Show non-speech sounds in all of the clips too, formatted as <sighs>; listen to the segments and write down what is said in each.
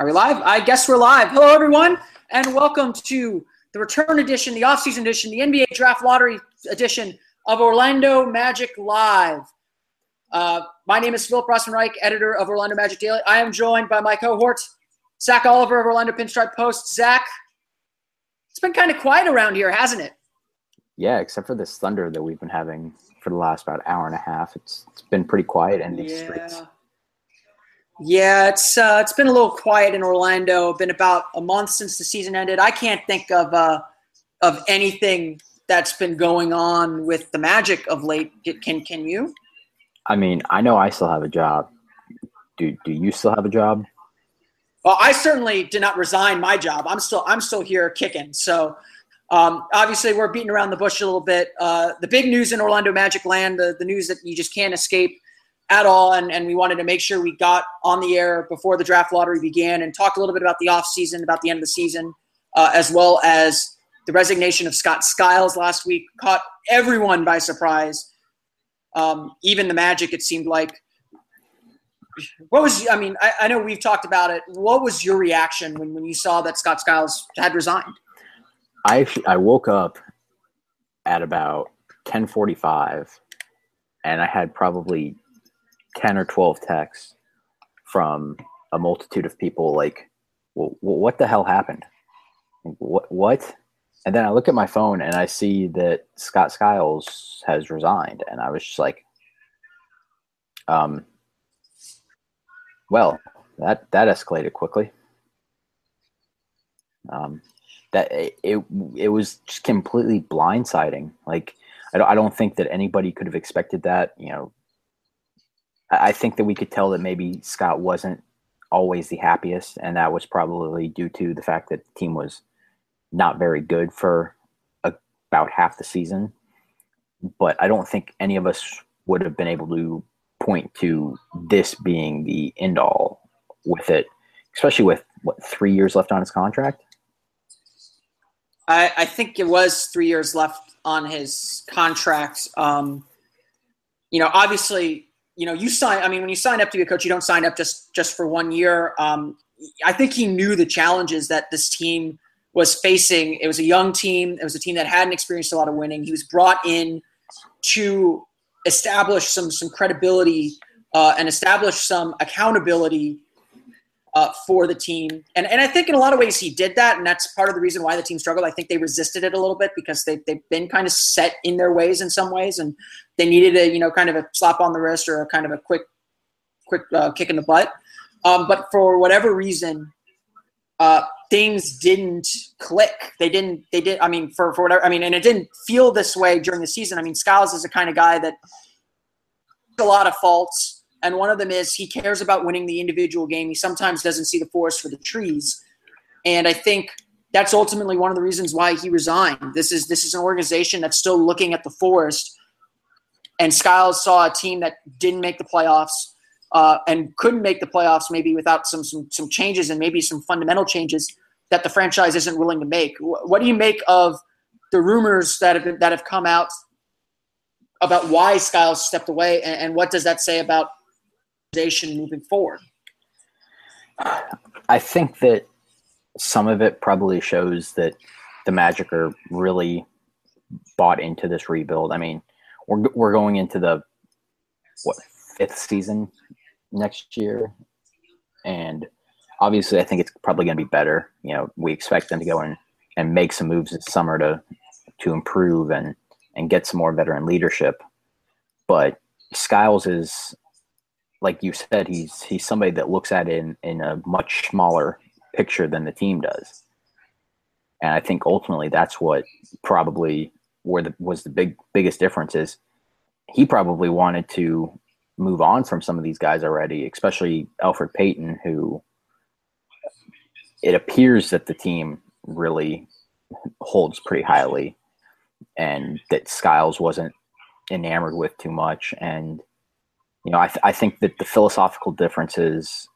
Are we live? I guess we're live. Hello, everyone, and welcome to the return edition, the offseason edition, the NBA Draft Lottery edition of Orlando Magic Live. Uh, my name is Philip Rossman-Reich, editor of Orlando Magic Daily. I am joined by my cohort, Zach Oliver of Orlando Pinstripe Post. Zach, it's been kind of quiet around here, hasn't it? Yeah, except for this thunder that we've been having for the last about hour and a half. It's it's been pretty quiet in these yeah. streets. Yeah, it's uh, it's been a little quiet in Orlando. Been about a month since the season ended. I can't think of uh, of anything that's been going on with the Magic of late. Can can you? I mean, I know I still have a job. Do do you still have a job? Well, I certainly did not resign my job. I'm still I'm still here kicking. So um, obviously we're beating around the bush a little bit. Uh, the big news in Orlando Magic land, the, the news that you just can't escape at all, and, and we wanted to make sure we got on the air before the draft lottery began and talk a little bit about the offseason, about the end of the season, uh, as well as the resignation of Scott Skiles last week caught everyone by surprise. Um, even the Magic, it seemed like. What was I mean? I, I, know we've talked about it. What was your reaction when, when you saw that Scott Skiles had resigned? I I woke up at about ten forty five, and I had probably ten or twelve texts from a multitude of people like, well, "What the hell happened? What what?" And then I look at my phone and I see that Scott Skiles has resigned, and I was just like, um, well, that that escalated quickly. Um, that it, it, it was just completely blindsiding. Like I don't, I don't think that anybody could have expected that. You know, I, think that we could tell that maybe Scott wasn't always the happiest, and that was probably due to the fact that the team was not very good for about half the season. But I don't think any of us would have been able to point to this being the end all with it, especially with what three years left on his contract. I, I think it was three years left on his contract. Um, you know, obviously, you know, you sign. I mean, when you sign up to be a coach, you don't sign up just just for one year. Um, I think he knew the challenges that this team was facing. It was a young team. It was a team that hadn't experienced a lot of winning. He was brought in to establish some some credibility uh, and establish some accountability uh, for the team. And, and I think in a lot of ways he did that. And that's part of the reason why the team struggled. I think they resisted it a little bit because they, they've been kind of set in their ways in some ways. And they needed a, you know, kind of a slap on the wrist or a kind of a quick, quick uh, kick in the butt. Um, but for whatever reason, uh, things didn't click. They didn't, they did. I mean, for, for whatever, I mean, and it didn't feel this way during the season. I mean, Skiles is the kind of guy that a lot of faults and one of them is he cares about winning the individual game. He sometimes doesn't see the forest for the trees, and I think that's ultimately one of the reasons why he resigned. This is this is an organization that's still looking at the forest, and Skiles saw a team that didn't make the playoffs uh, and couldn't make the playoffs maybe without some some some changes and maybe some fundamental changes that the franchise isn't willing to make. What do you make of the rumors that have been, that have come out about why Skiles stepped away, and, and what does that say about moving forward? I think that some of it probably shows that the Magic are really bought into this rebuild. I mean, we're we're going into the what fifth season next year, and obviously, I think it's probably going to be better. You know, we expect them to go and and make some moves this summer to to improve and and get some more veteran leadership. But Skiles is like you said, he's he's somebody that looks at it in, in a much smaller picture than the team does. And I think ultimately that's what probably where the was the big biggest difference is he probably wanted to move on from some of these guys already, especially Elfrid Payton, who it appears that the team really holds pretty highly and that Skiles wasn't enamored with too much. And, you know, I, th- I think that the philosophical differences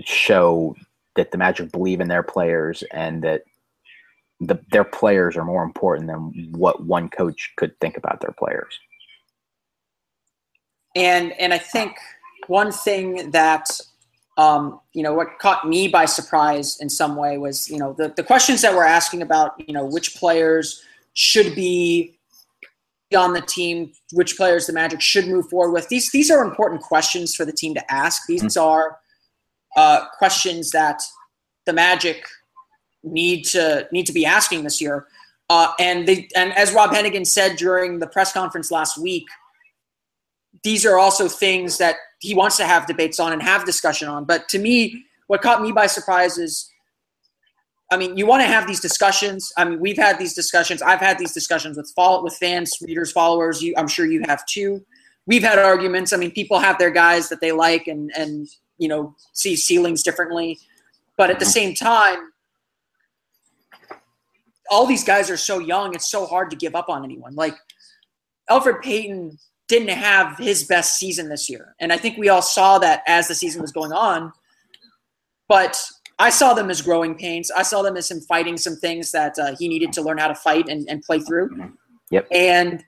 show that the Magic believe in their players and that the, their players are more important than what one coach could think about their players. And and I think one thing that um, you know what caught me by surprise in some way was you know the, the questions that we're asking about you know which players should be on the team, which players the Magic should move forward with. These these are important questions for the team to ask. These mm-hmm. are uh, questions that the Magic need to need to be asking this year. Uh, and they and as Rob Hennigan said during the press conference last week, these are also things that he wants to have debates on and have discussion on. But to me, what caught me by surprise is I mean, you want to have these discussions. I mean, we've had these discussions. I've had these discussions with follow with fans, readers, followers. You, I'm sure you have too. We've had arguments. I mean, people have their guys that they like and and you know see ceilings differently, but at the same time, all these guys are so young. It's so hard to give up on anyone. Like Elfrid Payton didn't have his best season this year, and I think we all saw that as the season was going on. But I saw them as growing pains. I saw them as him fighting some things that uh, he needed to learn how to fight and, and play through. Yep. And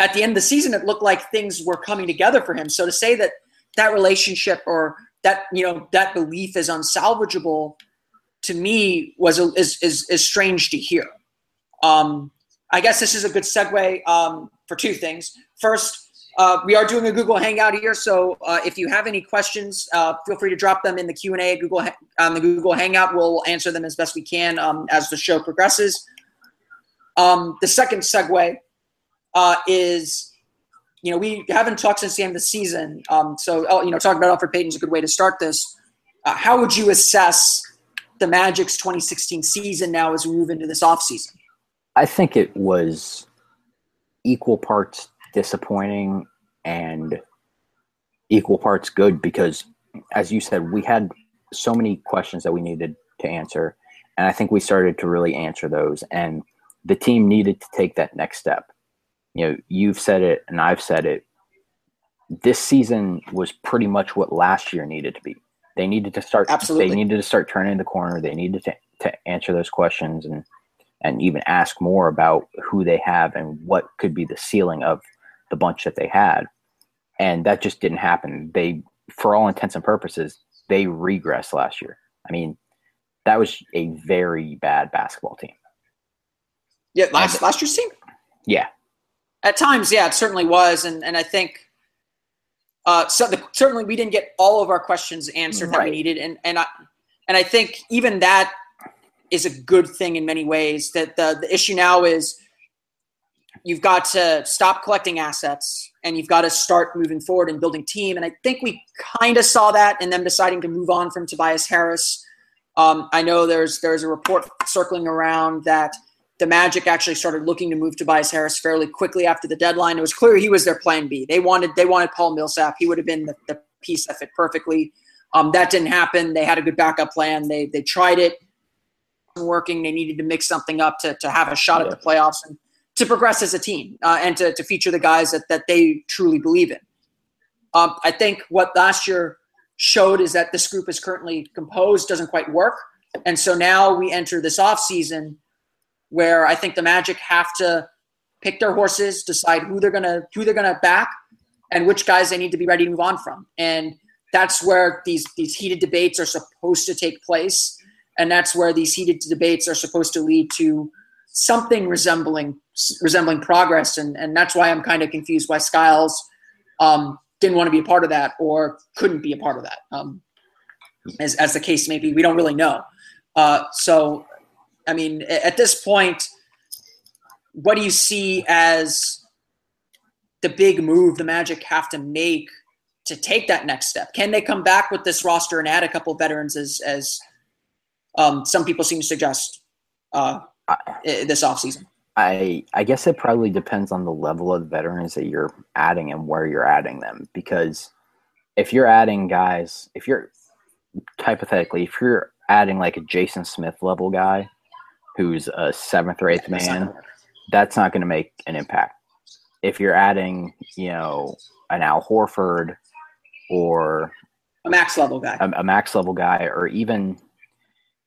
at the end of the season, it looked like things were coming together for him. So to say that that relationship or that you know that belief is unsalvageable to me was a, is, is is strange to hear. Um, I guess this is a good segue um, for two things. First, uh, we are doing a Google Hangout here, so uh, if you have any questions, uh, feel free to drop them in the Q and A Google on the Google Hangout. We'll answer them as best we can um, as the show progresses. Um, the second segue uh, is, you know, we haven't talked since the end of the season, um, so oh, you know, talking about Elfrid Payton is a good way to start this. Uh, how would you assess the Magic's 2016 season now as we move into this offseason? I think it was equal parts disappointing and equal parts good because as you said we had so many questions that we needed to answer and i think we started to really answer those and the team needed to take that next step. You know you've said it and i've said it. This season was pretty much what last year needed to be. They needed to start Absolutely. they needed to start turning the corner. They needed to, to answer those questions and and even ask more about who they have and what could be the ceiling of the bunch that they had. And that just didn't happen. They, for all intents and purposes, they regressed last year. I mean, that was a very bad basketball team. Yeah, last last year's team. Yeah, at times, yeah, it certainly was, and and I think uh, so the, certainly we didn't get all of our questions answered right. that we needed, and and I and I think even that is a good thing in many ways. That the the issue now is you've got to stop collecting assets and you've got to start moving forward and building team. And I think we kind of saw that in them deciding to move on from Tobias Harris. Um, I know there's there's a report circling around that the Magic actually started looking to move Tobias Harris fairly quickly after the deadline. It was clear he was their plan B. They wanted they wanted Paul Millsap. He would have been the, the piece that fit perfectly. Um, that didn't happen. They had a good backup plan. They they tried it working. They needed to mix something up to, to have a shot yeah. at the playoffs. And to progress as a team uh, and to, to feature the guys that, that they truly believe in. Um, I think what last year showed is that this group is currently composed doesn't quite work. And so now we enter this off season where I think the Magic have to pick their horses, decide who they're gonna who they're gonna back, and which guys they need to be ready to move on from. And that's where these these heated debates are supposed to take place, and that's where these heated debates are supposed to lead to something resembling resembling progress, and and that's why I'm kind of confused why Skiles um, didn't want to be a part of that or couldn't be a part of that. Um, as as the case may be, we don't really know. Uh, so, I mean, at this point, what do you see as the big move the Magic have to make to take that next step? Can they come back with this roster and add a couple veterans, as as um, some people seem to suggest uh, this offseason? I I guess it probably depends on the level of veterans that you're adding and where you're adding them. Because if you're adding guys, if you're hypothetically, if you're adding like a Jason Smith level guy who's a seventh or eighth man, that's not going to make an impact. If you're adding, you know, an Al Horford or a max level guy, a, a max level guy, or even,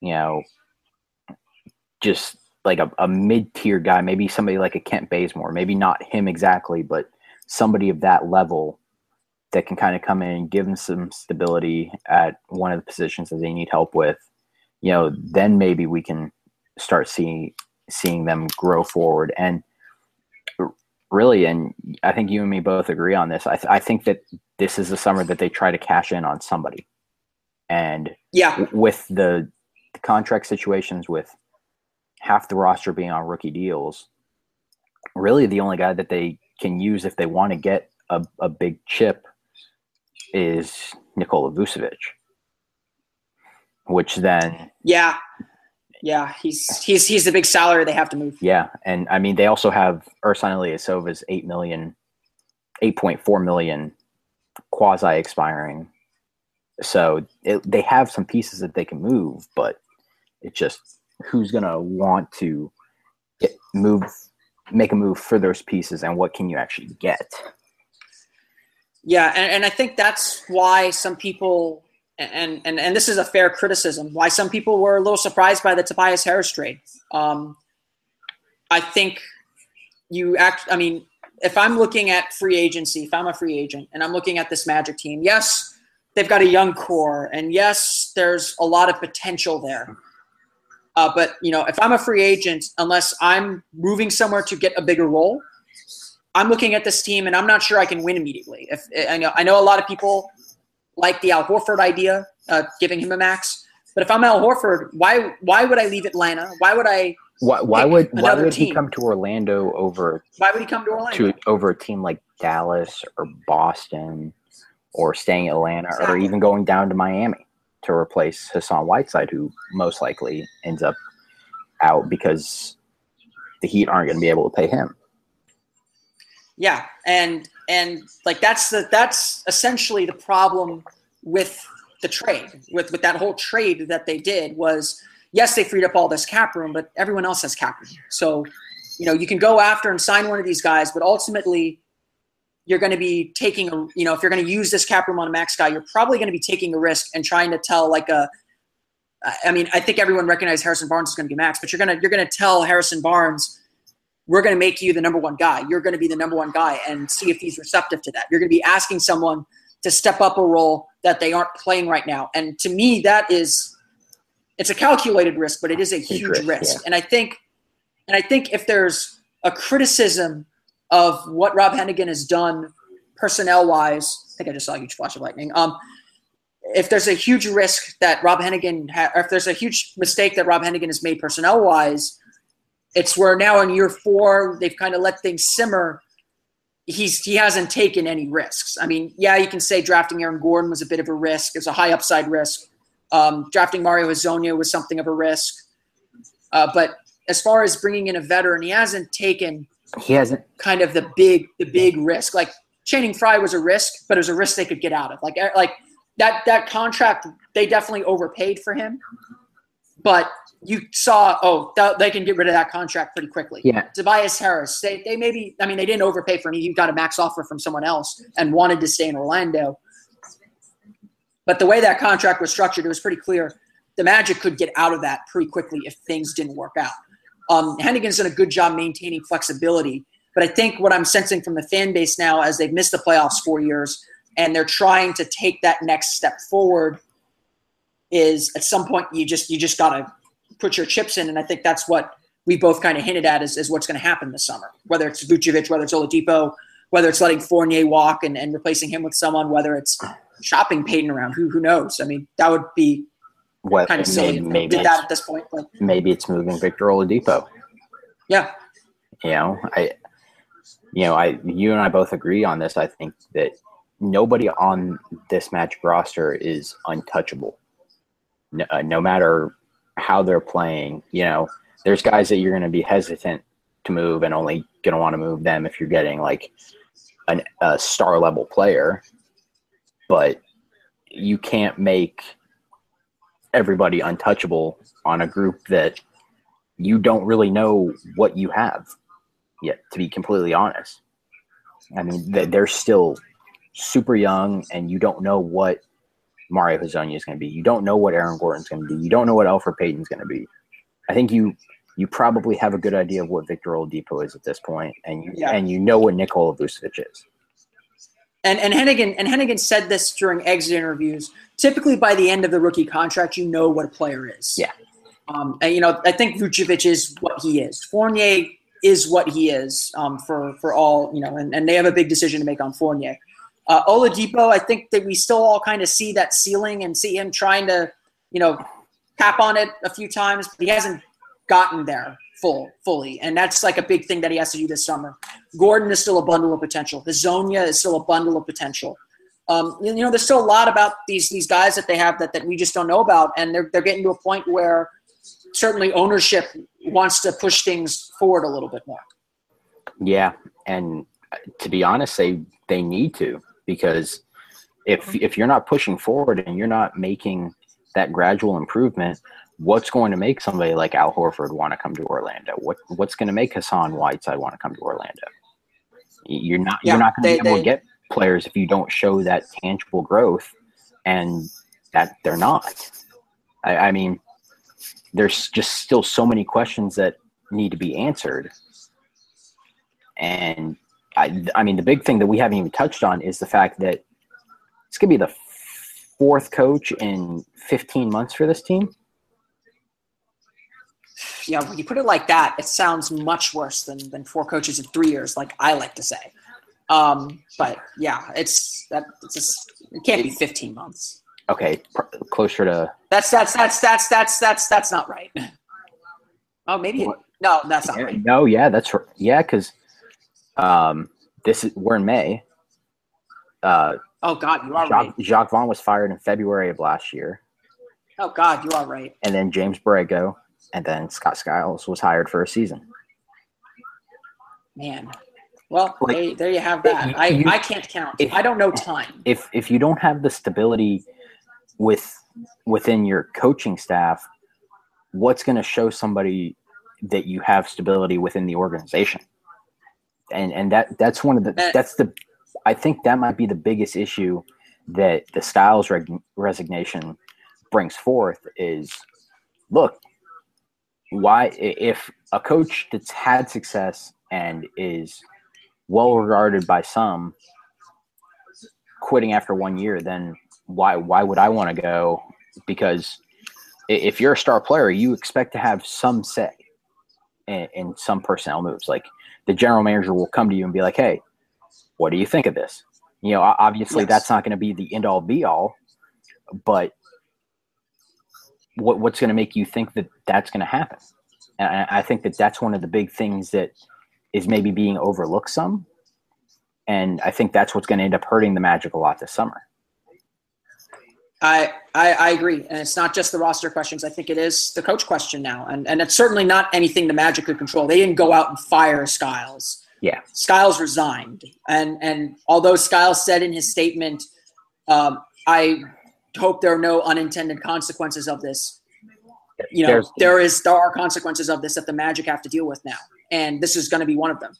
you know, just like a, a mid tier guy, maybe somebody like a Kent Bazemore, maybe not him exactly, but somebody of that level that can kind of come in and give them some stability at one of the positions that they need help with, you know, then maybe we can start seeing seeing them grow forward. And really, and I think you and me both agree on this. I, th- I think that this is the summer that they try to cash in on somebody. And yeah, w- with the, the contract situations with half the roster being on rookie deals, really the only guy that they can use if they want to get a, a big chip is Nikola Vucevic, which then yeah, yeah, he's he's he's the big salary they have to move. Yeah, and I mean they also have Ersan Ilyasova's eight million, eight point four million quasi expiring, so it, they have some pieces that they can move, but it just who's going to want to get, move, make a move for those pieces, and what can you actually get? Yeah, and, and I think that's why some people, and, and and this is a fair criticism, why some people were a little surprised by the Tobias Harris trade. Um, I think you act. I mean, if I'm looking at free agency, if I'm a free agent and I'm looking at this Magic team, yes, they've got a young core, and yes, there's a lot of potential there. Uh, but you know, if I'm a free agent, unless I'm moving somewhere to get a bigger role, I'm looking at this team and I'm not sure I can win immediately. If I know, I know a lot of people like the Al Horford idea, uh, giving him a max. But if I'm Al Horford, why why would I leave Atlanta? Why would I? Why, why would why would team? he come to Orlando over? Why would he come to Orlando? To, over a team like Dallas or Boston, or staying in Atlanta, exactly. or even going down to Miami to replace Hassan Whiteside, who most likely ends up out because the Heat aren't going to be able to pay him. Yeah, and and like that's the that's essentially the problem with the trade with with that whole trade that they did was yes they freed up all this cap room, but everyone else has cap room. So you know you can go after and sign one of these guys, but ultimately you're going to be taking a you know if you're going to use this cap room on a max guy, you're probably going to be taking a risk and trying to tell like a I mean, I think everyone recognizes Harrison Barnes is going to be max, but you're gonna you're gonna tell Harrison Barnes we're going to make you the number one guy. You're going to be the number one guy and see if he's receptive to that. You're going to be asking someone to step up a role that they aren't playing right now. And to me, that is, it's a calculated risk, but it is a huge, huge risk. Yeah. And I think, and I think if there's a criticism of what Rob Hennigan has done personnel wise, I think I just saw a huge flash of lightning. Um, if there's a huge risk that Rob Hennigan, ha- or if there's a huge mistake that Rob Hennigan has made personnel wise, it's where now in year four they've kind of let things simmer. He's he hasn't taken any risks. I mean, yeah, you can say drafting Aaron Gordon was a bit of a risk. It's a high upside risk. Um, drafting Mario Hezonja was something of a risk. Uh, but as far as bringing in a veteran, he hasn't taken. He hasn't kind of the big the big risk. Like Channing Frye was a risk, but it was a risk they could get out of. Like er, like that that contract, they definitely overpaid for him. But you saw, oh, th- they can get rid of that contract pretty quickly. Yeah. Tobias Harris, they, they maybe, I mean, they didn't overpay for him. He got a max offer from someone else and wanted to stay in Orlando. But the way that contract was structured, it was pretty clear the Magic could get out of that pretty quickly if things didn't work out. Um, Hennigan's done a good job maintaining flexibility. But I think what I'm sensing from the fan base now, as they've missed the playoffs four years and they're trying to take that next step forward, is at some point you just you just gotta put your chips in, and I think that's what we both kind of hinted at is, is what's going to happen this summer. Whether it's Vucevic, whether it's Oladipo, whether it's letting Fournier walk and, and replacing him with someone, whether it's shopping Payton around, who who knows? I mean, that would be well, kind of silly. Maybe, maybe did that at this point, but maybe it's moving Victor Oladipo. Yeah, you know, I, you know, I, you and I both agree on this. I think that nobody on this Magic roster is untouchable. No, uh, no matter how they're playing. You know, there's guys that you're going to be hesitant to move and only going to want to move them if you're getting like an, a star level player. But you can't make everybody untouchable on a group that you don't really know what you have yet, to be completely honest. I mean, they're still super young, and you don't know what Mario Hezonja is going to be. You don't know what Aaron Gordon's going to be. You don't know what Elfrid Payton's going to be. I think you you probably have a good idea of what Victor Oladipo is at this point, and you yeah. and you know what Nikola Vucevic is. And and Hennigan and Hennigan said this during exit interviews. Typically, by the end of the rookie contract, you know what a player is. Yeah. Um, and you know, I think Vucevic is what he is. Fournier is what he is um, for for all you know, and, and they have a big decision to make on Fournier. Uh, Oladipo, I think that we still all kind of see that ceiling and see him trying to, you know, tap on it a few times, but he hasn't gotten there full fully, and that's like a big thing that he has to do this summer. Gordon is still a bundle of potential. Hezonja is still a bundle of potential. Um, you know, there's still a lot about these these guys that they have that, that we just don't know about, and they're they're getting to a point where certainly ownership wants to push things forward a little bit more. Yeah, and to be honest, they they need to because if if you're not pushing forward and you're not making that gradual improvement, what's going to make somebody like Al Horford want to come to Orlando? What what's going to make Hassan Whiteside want to come to Orlando? You're not yeah, you're not going to be able they, to get players if you don't show that tangible growth, and that they're not. I, I mean, there's just still so many questions that need to be answered, and I, I mean, the big thing that we haven't even touched on is the fact that it's going to be the fourth coach in 15 months for this team. Yeah, when you put it like that, it sounds much worse than, than four coaches in three years, like I like to say. Um, but yeah, it's that it's just, it can't be 15 months. Okay, pr- closer to that's that's that's that's that's that's that's not right. Oh, maybe it, no, that's not yeah, right. No, yeah, that's right. yeah, because um, this is we're in May. Uh, oh God, you are Jacques, right. Jacque Vaughn was fired in February of last year. Oh God, you are right. And then James Borrego, and then Scott Skiles was hired for a season. Man, well, like, hey, there you have that. I, you, I can't count. If, I don't know time. If if you don't have the stability with within your coaching staff, what's going to show somebody that you have stability within the organization? and and that that's one of the uh, that's the I think that might be the biggest issue that the Skiles reg- resignation brings forth is look why if a coach that's had success and is well regarded by some quitting after one year then why why would I want to go because if you're a star player you expect to have some say in, in some personnel moves like the general manager will come to you and be like, "Hey, what do you think of this?" You know, obviously yes. that's not going to be the end all be all, but what what's going to make you think that that's going to happen? And I think that that's one of the big things that is maybe being overlooked some, and I think that's what's going to end up hurting the Magic a lot this summer. I, I, I agree, and it's not just the roster questions. I think it is the coach question now, and and it's certainly not anything the Magic could control. They didn't go out and fire Skiles. Yeah, Skiles resigned, and and although Skiles said in his statement, um, I hope there are no unintended consequences of this. You know, There's, there is there are consequences of this that the Magic have to deal with now, and this is going to be one of them.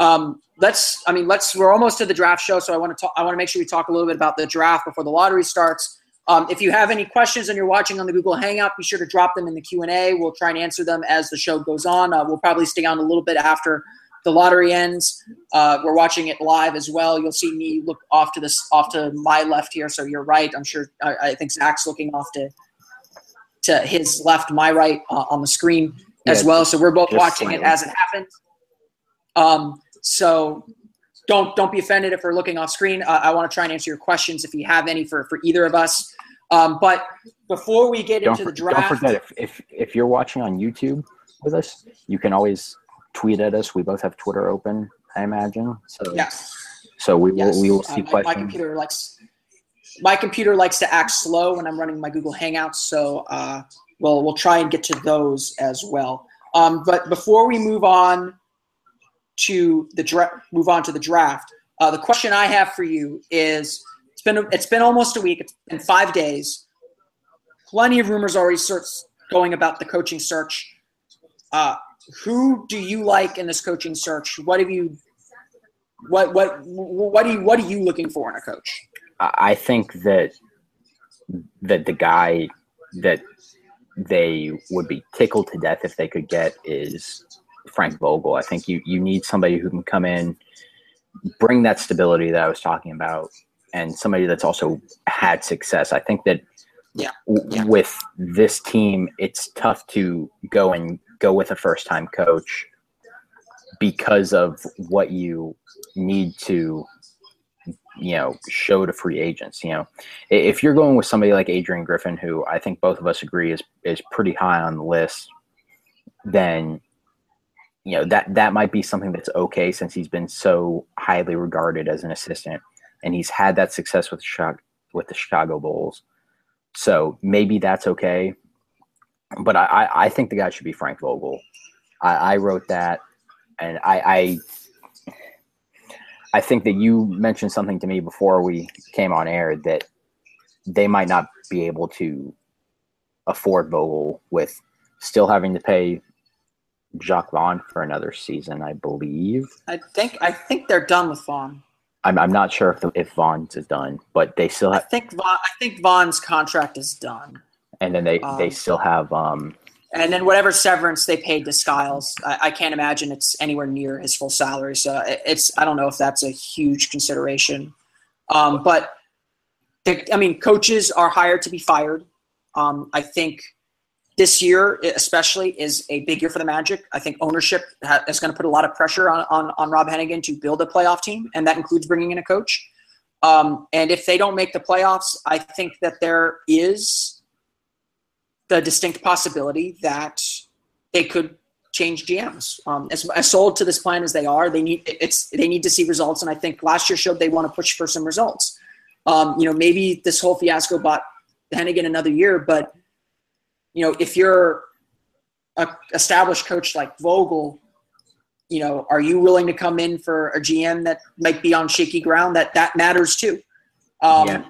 Um, let's, I mean, let's. We're almost to the draft show, so I want to talk. I want to make sure we talk a little bit about the draft before the lottery starts. Um, if you have any questions and you're watching on the Google Hangout, be sure to drop them in the Q&A. We'll try and answer them as the show goes on. Uh, we'll probably stay on a little bit after the lottery ends. Uh, we're watching it live as well. You'll see me look off to this, off to my left here. So you're right. I'm sure. I, I think Zach's looking off to to his left, my right uh, on the screen yeah, as well. So we're both watching slightly. it as it happens. Um, so don't don't be offended if we're looking off screen. Uh, I want to try and answer your questions if you have any for for either of us. Um, but before we get don't into the draft, don't forget if, if if you're watching on YouTube with us, you can always tweet at us. We both have Twitter open, I imagine. So yes. So we yes. will we will see uh, questions. My computer likes my computer likes to act slow when I'm running my Google Hangouts, so uh, we'll we'll try and get to those as well. Um, but before we move on to the dra- move on to the draft. Uh, the question I have for you is: It's been it's been almost a week. It's been five days. Plenty of rumors already starts going about the coaching search. Uh, who do you like in this coaching search? What have you? What what what are you what are you looking for in a coach? I think that that the guy that they would be tickled to death if they could get is Frank Vogel. I think you you need somebody who can come in, bring that stability that I was talking about, and somebody that's also had success. I think that Yeah. w- Yeah. with this team, it's tough to go and go with a first time coach because of what you need to you know show to free agents you know? If you're going with somebody like adrian griffin who i think both of us agree is is pretty high on the list then you know that that might be something that's okay since he's been so highly regarded as an assistant and he's had that success with Chicago, with the chicago bulls. So maybe that's okay but i i, I think the guy should be frank vogel i, I wrote that and I, I I think that you mentioned something to me before we came on air that they might not be able to afford Vogel with still having to pay Jacque Vaughn for another season, I believe. I think I think they're done with Vaughn. I'm, I'm not sure if the, if Vaughn's is done, but they still I have, think Vaughn, I think Vaughn's contract is done, and then they they um, still have um and then whatever severance they paid to Skiles, I, I can't imagine it's anywhere near his full salary. So it- it's I don't know if that's a huge consideration, um, but the, I mean, coaches are hired to be fired. Um, I think this year, especially, is a big year for the Magic. I think ownership ha- is going to put a lot of pressure on, on, on Rob Hennigan to build a playoff team, and that includes bringing in a coach. Um, and if they don't make the playoffs, I think that there is the distinct possibility that they could change GMs. Um, as, as sold to this plan as they are, they need it's they need to see results, and I think last year showed they want to push for some results. Um, you know, maybe this whole fiasco bought Hennigan another year, but you know, if you're a established coach like Vogel, you know, are you willing to come in for a GM that might be on shaky ground? That that matters too. Um, Yeah.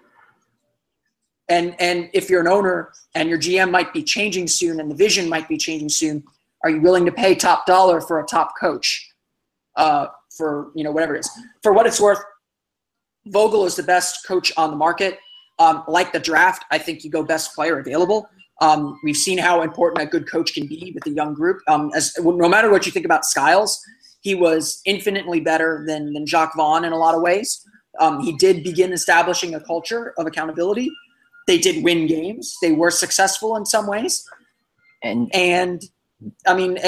And and if you're an owner and your GM might be changing soon and the vision might be changing soon, are you willing to pay top dollar for a top coach? Uh, for you know whatever it is. For what it's worth, Vogel is the best coach on the market. Um, like the draft, I think you go best player available. Um, we've seen how important a good coach can be with a young group. Um, as no matter what you think about Skiles, he was infinitely better than than Jacque Vaughn in a lot of ways. Um, he did begin establishing a culture of accountability. They did win games. They were successful in some ways, and and I mean,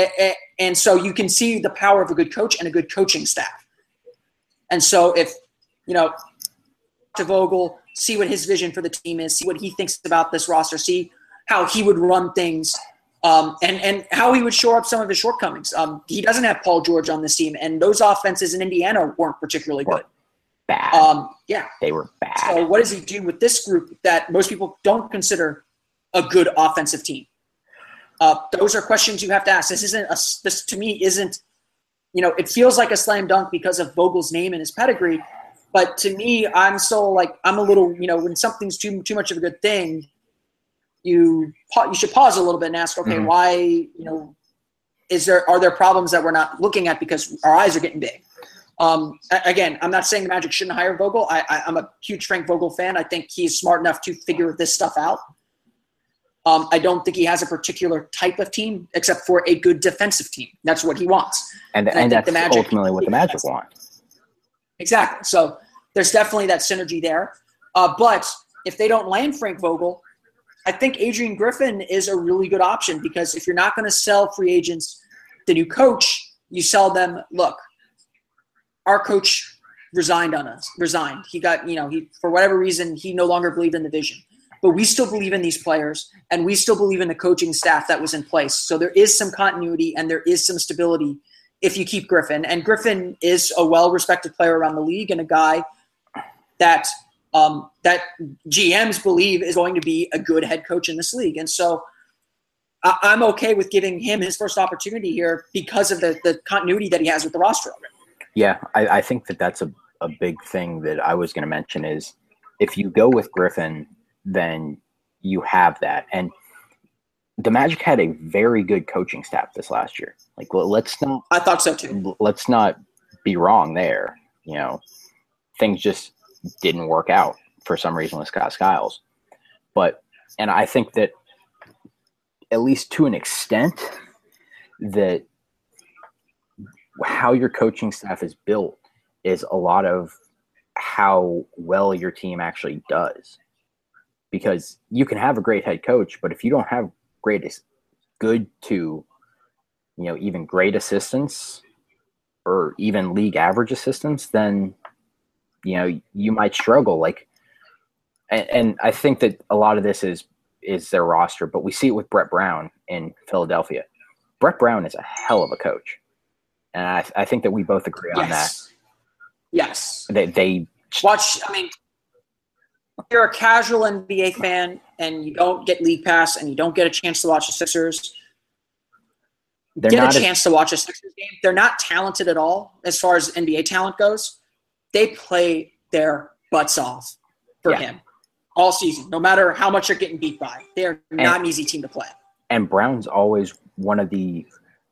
and so you can see the power of a good coach and a good coaching staff. And so if you know to Vogel, see what his vision for the team is, see what he thinks about this roster, see how he would run things, um, and and how he would shore up some of his shortcomings. Um, he doesn't have Paul George on this team, and those offenses in Indiana weren't particularly good. Bad. Um, yeah. they were bad. So what does he do with this group that most people don't consider a good offensive team? Uh, those are questions you have to ask. This isn't a, this to me isn't, you know, it feels like a slam dunk because of Vogel's name and his pedigree, but to me, I'm so like I'm a little, you know, when something's too too much of a good thing, you you should pause a little bit and ask, okay, Mhm. why, you know, is there are there problems that we're not looking at because our eyes are getting big? Um, again, I'm not saying the Magic shouldn't hire Vogel. I, I, I'm a huge Frank Vogel fan. I think he's smart enough to figure this stuff out. Um, I don't think he has a particular type of team except for a good defensive team. That's what he wants. and and and that's the Magic- ultimately what the <laughs> Magic want. Exactly. So there's definitely that synergy there. Uh, but if they don't land Frank Vogel, I think Adrian Griffin is a really good option because if you're not going to sell free agents the new coach, you sell them. Look, our coach resigned on us. Resigned. He got you know he for whatever reason he no longer believed in the vision. But we still believe in these players, and we still believe in the coaching staff that was in place. So there is some continuity and there is some stability if you keep Griffin. And Griffin is a well-respected player around the league and a guy that um, that GMs believe is going to be a good head coach in this league. And so I, I'm okay with giving him his first opportunity here because of the, the continuity that he has with the roster already. Yeah, I, I think that that's a, a big thing that I was going to mention is if you go with Griffin, then you have that. And the Magic had a very good coaching staff this last year. Like, let's not. I thought so too. Let's not be wrong there. You know, things just didn't work out for some reason with Scott Skiles. But, and I think that at least to an extent, that how your coaching staff is built is a lot of how well your team actually does. Because you can have a great head coach, but if you don't have great, good to, you know, even great assistants or even league average assistants, then, you know, you might struggle. Like, and, and I think that a lot of this is is their roster, but we see it with Brett Brown in Philadelphia. Brett Brown is a hell of a coach and I, I think that we both agree on yes. that. Yes. They, they watch. I mean, if you're a casual NBA fan and you don't get League Pass and you don't get a chance to watch the Sixers, get a chance as, to watch a Sixers game. They're not talented at all as far as NBA talent goes. They play their butts off for yeah. him all season, no matter how much you're getting beat by. They're not an easy team to play. And Brown's always one of the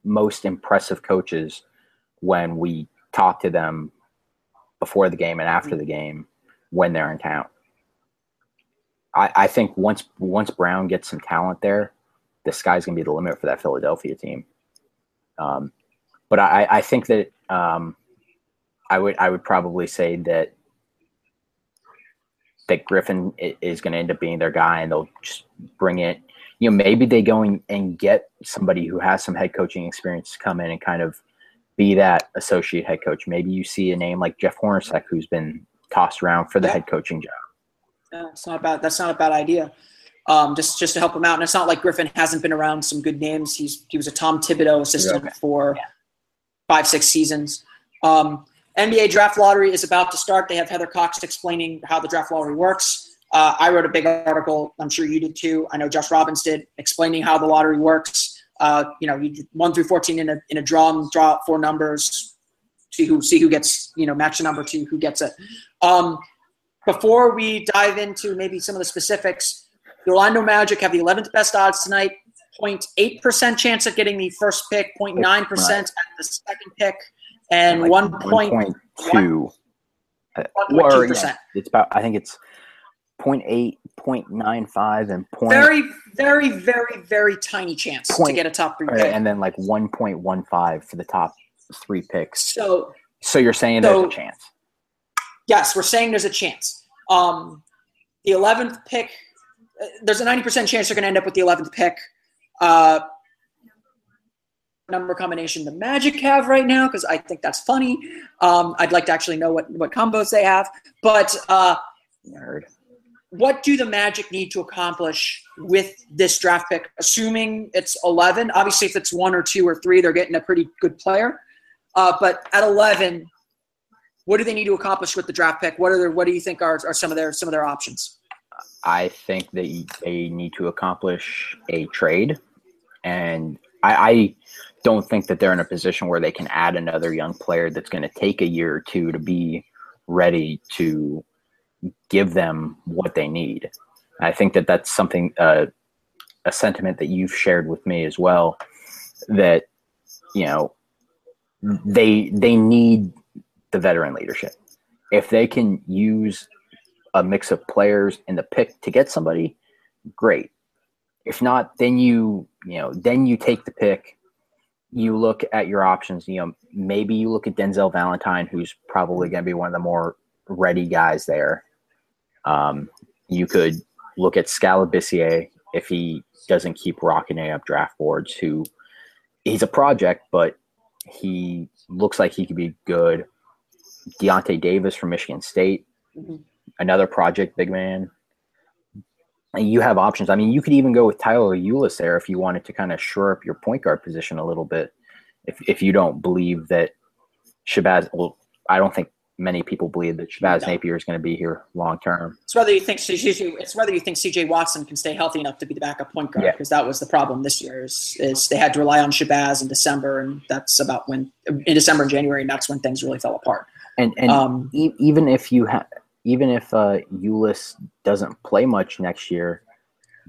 most impressive coaches when we talk to them before the game and after the game when they're in town. I, I think once once Brown gets some talent there, the sky's gonna be the limit for that Philadelphia team. Um, but I, I think that um, I would I would probably say that that Griffin is going to end up being their guy, and they'll just bring it. You know, maybe they go and get somebody who has some head coaching experience to come in and kind of be that associate head coach. Maybe you see a name like Jeff Hornacek, who's been tossed around for the yeah. head coaching job. Yeah, it's not bad. That's not a bad idea. Um, just just to help him out, and it's not like Griffin hasn't been around some good names. He's he was a Tom Thibodeau assistant okay. for yeah. five six seasons. Um, NBA draft lottery is about to start. They have Heather Cox explaining how the draft lottery works. Uh, I wrote a big article. I'm sure you did too. I know Josh Robbins did, explaining how the lottery works. Uh, you know, you one through fourteen in a in a draw and draw out four numbers, see who see who gets you know match the number to who gets it. Um, before we dive into maybe some of the specifics, the Orlando Magic have the 11th best odds tonight. 0.8% chance of getting the first pick, 0.9% at the second pick, and like 1.2. 1.2 yeah, it's about, I think it's 0.8, 0.95, and point. Very, very, very, very tiny chance point, to get a top three right, pick. And then like 1.15 for the top three picks. So, so you're saying so, there's a chance? Yes, we're saying there's a chance. Um, the 11th pick, uh, there's a 90% chance they're going to end up with the 11th pick. Uh, number combination the Magic have right now because I think that's funny. Um, I'd like to actually know what, what combos they have. But uh, nerd what do the Magic need to accomplish with this draft pick, assuming it's 11? Obviously, if it's one or two or three, they're getting a pretty good player. Uh, but at 11, what do they need to accomplish with the draft pick? What are their, what do you think are, are some of their some of their options? I think that they need to accomplish a trade, and I, I don't think that they're in a position where they can add another young player that's going to take a year or two to be ready to give them what they need. I think that that's something, uh, a sentiment that you've shared with me as well, that, you know, they, they need the veteran leadership. If they can use a mix of players in the pick to get somebody, great. If not, then you, you know, then you take the pick, you look at your options, you know, maybe you look at Denzel Valentine, who's probably going to be one of the more ready guys there um, you could look at Skal Labissiere if he doesn't keep rocketing up draft boards. Who he's a project, but he looks like he could be good. Deyonte Davis from Michigan State, mm-hmm. another project big man. And you have options. I mean, you could even go with Tyler Ulis there if you wanted to kind of shore up your point guard position a little bit. If if you don't believe that Shabazz, well, I don't think many people believe that Shabazz Napier is going to be here long term. It's whether you think CJ, it's whether you think CJ Watson can stay healthy enough to be the backup point guard because yeah. that was the problem this year is, is they had to rely on Shabazz in December and that's about when in December and January and that's when things really fell apart. And and um, e- even if you have even if uh, Ulis doesn't play much next year,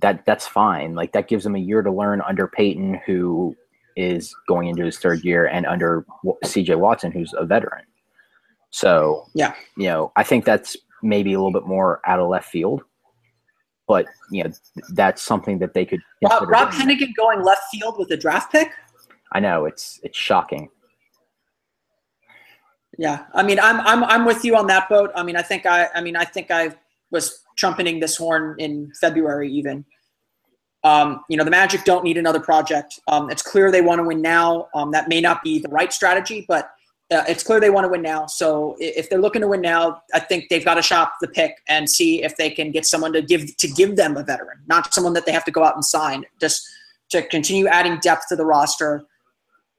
that that's fine. Like that gives him a year to learn under Payton, who is going into his third year, and under C.J. Watson, who's a veteran. So yeah, you know, I think that's maybe a little bit more out of left field, but you know, that's something that they could. Rob, Rob Hennigan going left field with a draft pick. I know it's it's shocking. Yeah, I mean, I'm I'm I'm with you on that boat. I mean, I think I I mean I think I was trumpeting this horn in February even. Um, you know, the Magic don't need another project. Um, it's clear they want to win now. Um, that may not be the right strategy, but uh, it's clear they want to win now. So if they're looking to win now, I think they've got to shop the pick and see if they can get someone to give to give them a veteran, not someone that they have to go out and sign. Just to continue adding depth to the roster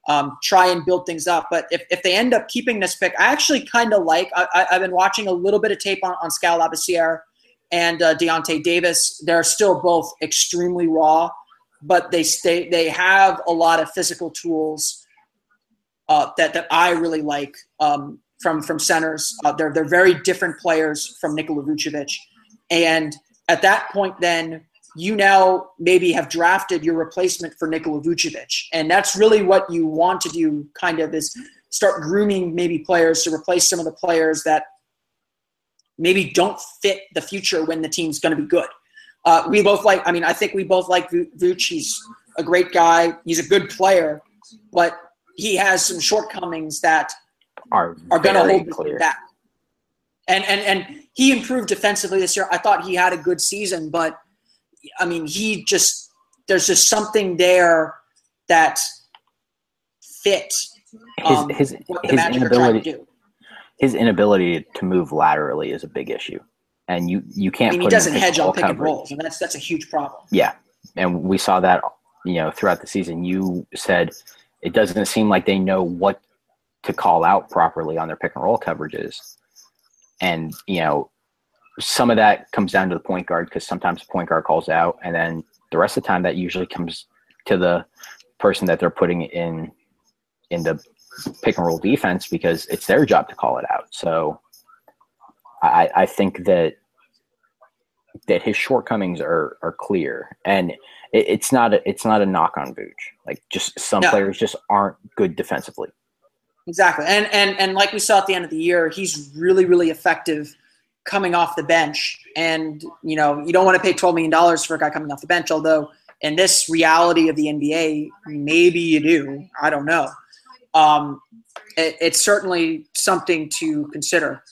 um, try and build things up. But if, if they end up keeping this pick, I actually kind of like. I, have been watching a little bit of tape on, on Skal Labissiere and uh, Deyonte Davis. They're still both extremely raw, but they stay. They have a lot of physical tools uh, that that I really like um, from from centers. Uh, they're they're very different players from Nikola Vucevic, and at that point, then you now maybe have drafted your replacement for Nikola Vucevic. And that's really what you want to do, kind of, is start grooming maybe players to replace some of the players that maybe don't fit the future when the team's going to be good. Uh, we both like, I mean, I think we both like Vuce. He's a great guy, he's a good player, but he has some shortcomings that are, are going to hold him back. And, and, and he improved defensively this year. I thought he had a good season, but I mean, he just there's just something there that fit um, his his, his inability his inability to move laterally is a big issue, and you you can't. I mean, he doesn't hedge on pick coverage. and rolls, and that's that's a huge problem. Yeah, and we saw that you know throughout the season. You said it doesn't seem like they know what to call out properly on their pick and roll coverages, and you know some of that comes down to the point guard because sometimes the point guard calls out, and then the rest of the time that usually comes to the person that they're putting in in the pick and roll defense because it's their job to call it out. So I, I think that that his shortcomings are are clear, and it, it's not a it's not a knock on Vooch. Like just some players just aren't good defensively. Exactly, and and and like we saw at the end of the year, he's really really effective coming off the bench. And, you know, you don't want to pay $12 million for a guy coming off the bench, although in this reality of the NBA, maybe you do. I don't know. Um, it, it's certainly something to consider.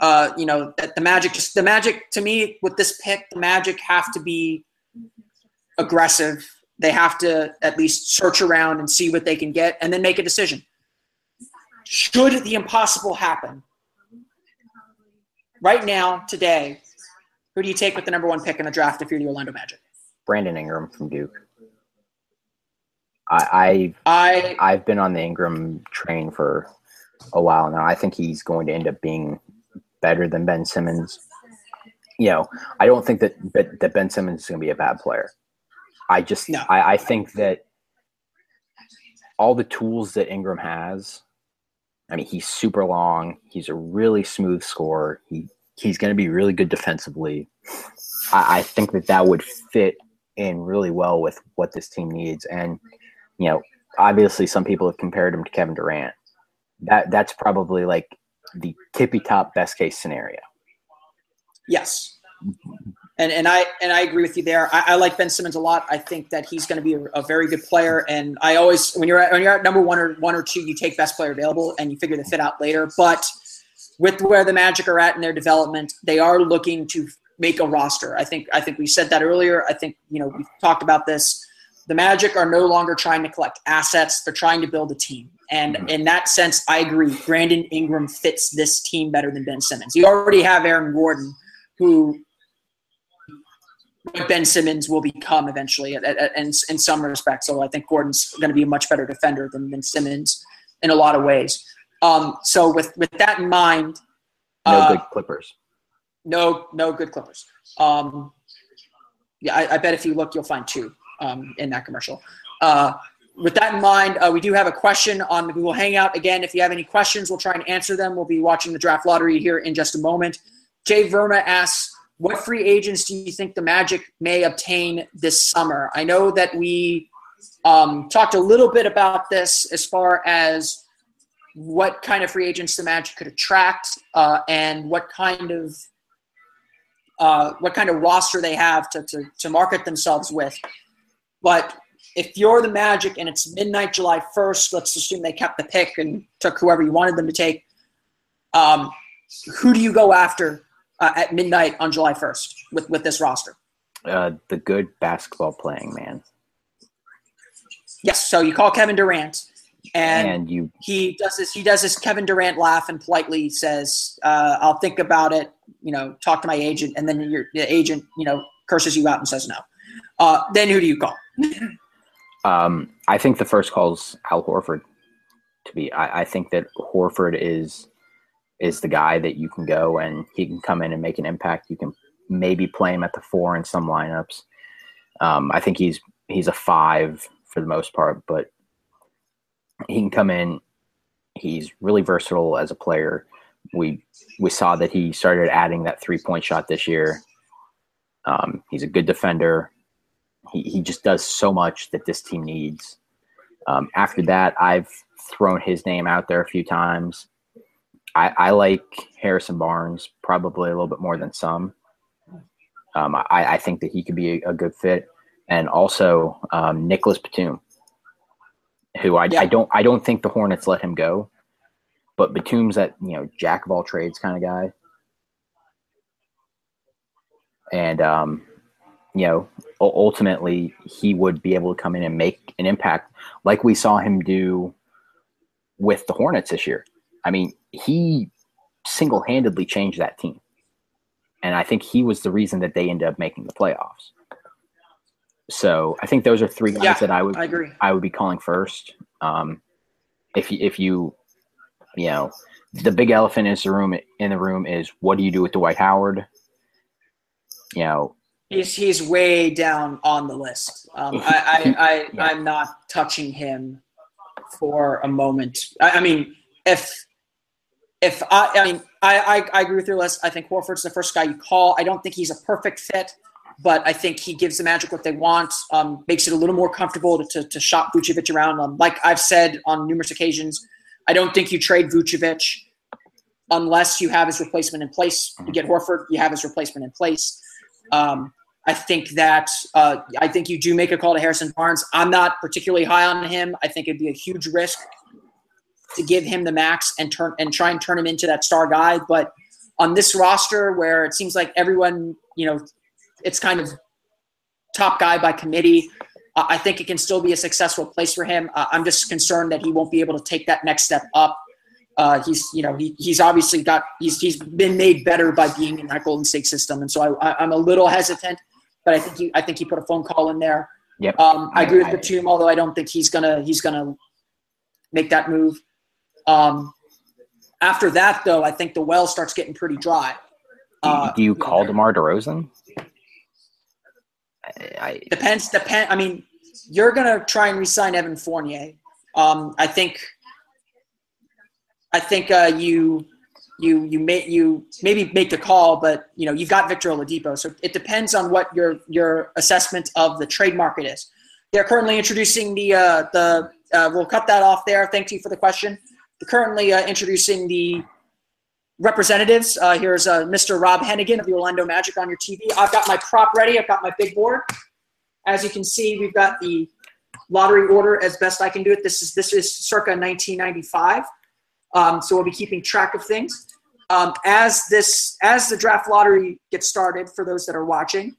Uh, you know, that the Magic, just the Magic, to me, with this pick, the Magic have to be aggressive. They have to at least search around and see what they can get and then make a decision. Should the impossible happen, right now, today, who do you take with the number one pick in the draft if you're the Orlando Magic? Brandon Ingram from Duke. I, I, I have been on the Ingram train for a while now. I think he's going to end up being better than Ben Simmons. You know, I don't think that that Ben Simmons is going to be a bad player. I just no. I, I think that all the tools that Ingram has I mean, he's super long. He's a really smooth scorer. He he's going to be really good defensively. I, I, think that that would fit in really well with what this team needs. And you know, obviously, some people have compared him to Kevin Durant. That that's probably like the tippy top best case scenario. Yes, mm-hmm. And and I and I agree with you there. I, I like Ben Simmons a lot. I think that he's going to be a, a, very good player. And I always when you're at, when you're at number one or one or two, you take best player available and you figure the fit out later. But with where the Magic are at in their development, they are looking to make a roster. I think I think we said that earlier. I think you know we talked about this. The Magic are no longer trying to collect assets; they're trying to build a team. And mm-hmm. in that sense, I agree. Brandon Ingram fits this team better than Ben Simmons. You already have Aaron Gordon, who what Ben Simmons will become eventually, in, in some respects. So I think Gordon's going to be a much better defender than, than Simmons in a lot of ways. Um, so with with that in mind, No Uh, good Clippers. No, no good Clippers. Um, yeah, I, I bet if you look, you'll find two um, in that commercial. Uh, with that in mind, uh, we do have a question on the Google Hangout. Again, if you have any questions, we'll try and answer them. We'll be watching the draft lottery here in just a moment. Jay Verma asks, "What free agents do you think the Magic may obtain this summer?" I know that we um, talked a little bit about this as far as what kind of free agents the Magic could attract uh, and what kind of uh, what kind of roster they have to, to, to market themselves with. But if you're the Magic and it's midnight July 1st, let's assume they kept the pick and took whoever you wanted them to take. Um, who do you go after uh, at midnight on July 1st with, with this roster? Uh, the good basketball playing man. Yes, so you call Kevin Durant, and, And you he does this. He does this Kevin Durant laugh and politely says, uh, "I'll think about it." You know, talk to my agent, and then your the agent, you know, curses you out and says no. Uh, then who do you call? <laughs> Um, I think the first call's Al Horford. To be, I, I think that Horford is is the guy that you can go and he can come in and make an impact. You can maybe play him at the four in some lineups. Um, I think he's he's a five for the most part, but he can come in. He's really versatile as a player. We we saw that he started adding that three point shot this year. Um, he's a good defender he, he just does so much that this team needs. Um, after that, I've thrown his name out there a few times. I, I like Harrison Barnes probably a little bit more than some. Um, I, I think that he could be a, a good fit, and also um, Nicholas Batum, who I, Yeah. I don't I don't think the Hornets let him go, but Batum's that you know jack of all trades kind of guy, and um, you know ultimately he would be able to come in and make an impact like we saw him do with the Hornets this year. I mean, he single-handedly changed that team. And I think he was the reason that they ended up making the playoffs. So I think those are three guys Yeah, that I would I agree. I would be calling first. Um, if you, if you you know the big elephant is the room in the room is what do you do with Dwight Howard? You know, He's he's way down on the list. Um, I, I, <laughs> I Yeah. I'm not touching him for a moment. I, I mean, if if I, I mean, I, I I agree with your list. I think Horford's the first guy you call. I don't think he's a perfect fit, but I think he gives the Magic what they want. Um, makes it a little more comfortable to to, to shop Vucevic around. Um, like I've said on numerous occasions, I don't think you trade Vucevic unless you have his replacement in place. You get Horford, you have his replacement in place. Um, I think that uh, I think you do make a call to Harrison Barnes. I'm not particularly high on him. I think it'd be a huge risk to give him the max and turn and try and turn him into that star guy. But on this roster, where it seems like everyone, you know, it's kind of top guy by committee. Uh, I think it can still be a successful place for him. Uh, I'm just concerned that he won't be able to take that next step up. Uh, he's, you know, he, he's obviously got he's he's been made better by being in that Golden State system, and so I, I, I'm a little hesitant. But I think he I think he put a phone call in there. Yep. Um, I agree with I- Batum, although I don't think he's gonna he's gonna make that move. Um, after that, though, I think the well starts getting pretty dry. do, you- Uh, do you call DeMar DeRozan? I, I, Depends. Depend. I mean, you're gonna try and resign Evan Fournier. Um, I think. I think uh, you you you may you maybe make the call, but you know you've got Victor Oladipo, so it depends on what your your assessment of the trade market is. They're currently introducing the uh, the. Uh, we'll cut that off there. Thank you for the question. Currently uh, introducing the representatives. Uh, here's uh, Mr. Rob Hennigan of the Orlando Magic on your TV. I've got my prop ready. I've got my big board. As you can see, we've got the lottery order as best I can do it. This is this is circa 1995. Um, so we'll be keeping track of things. Um, as this as the draft lottery gets started, for those that are watching,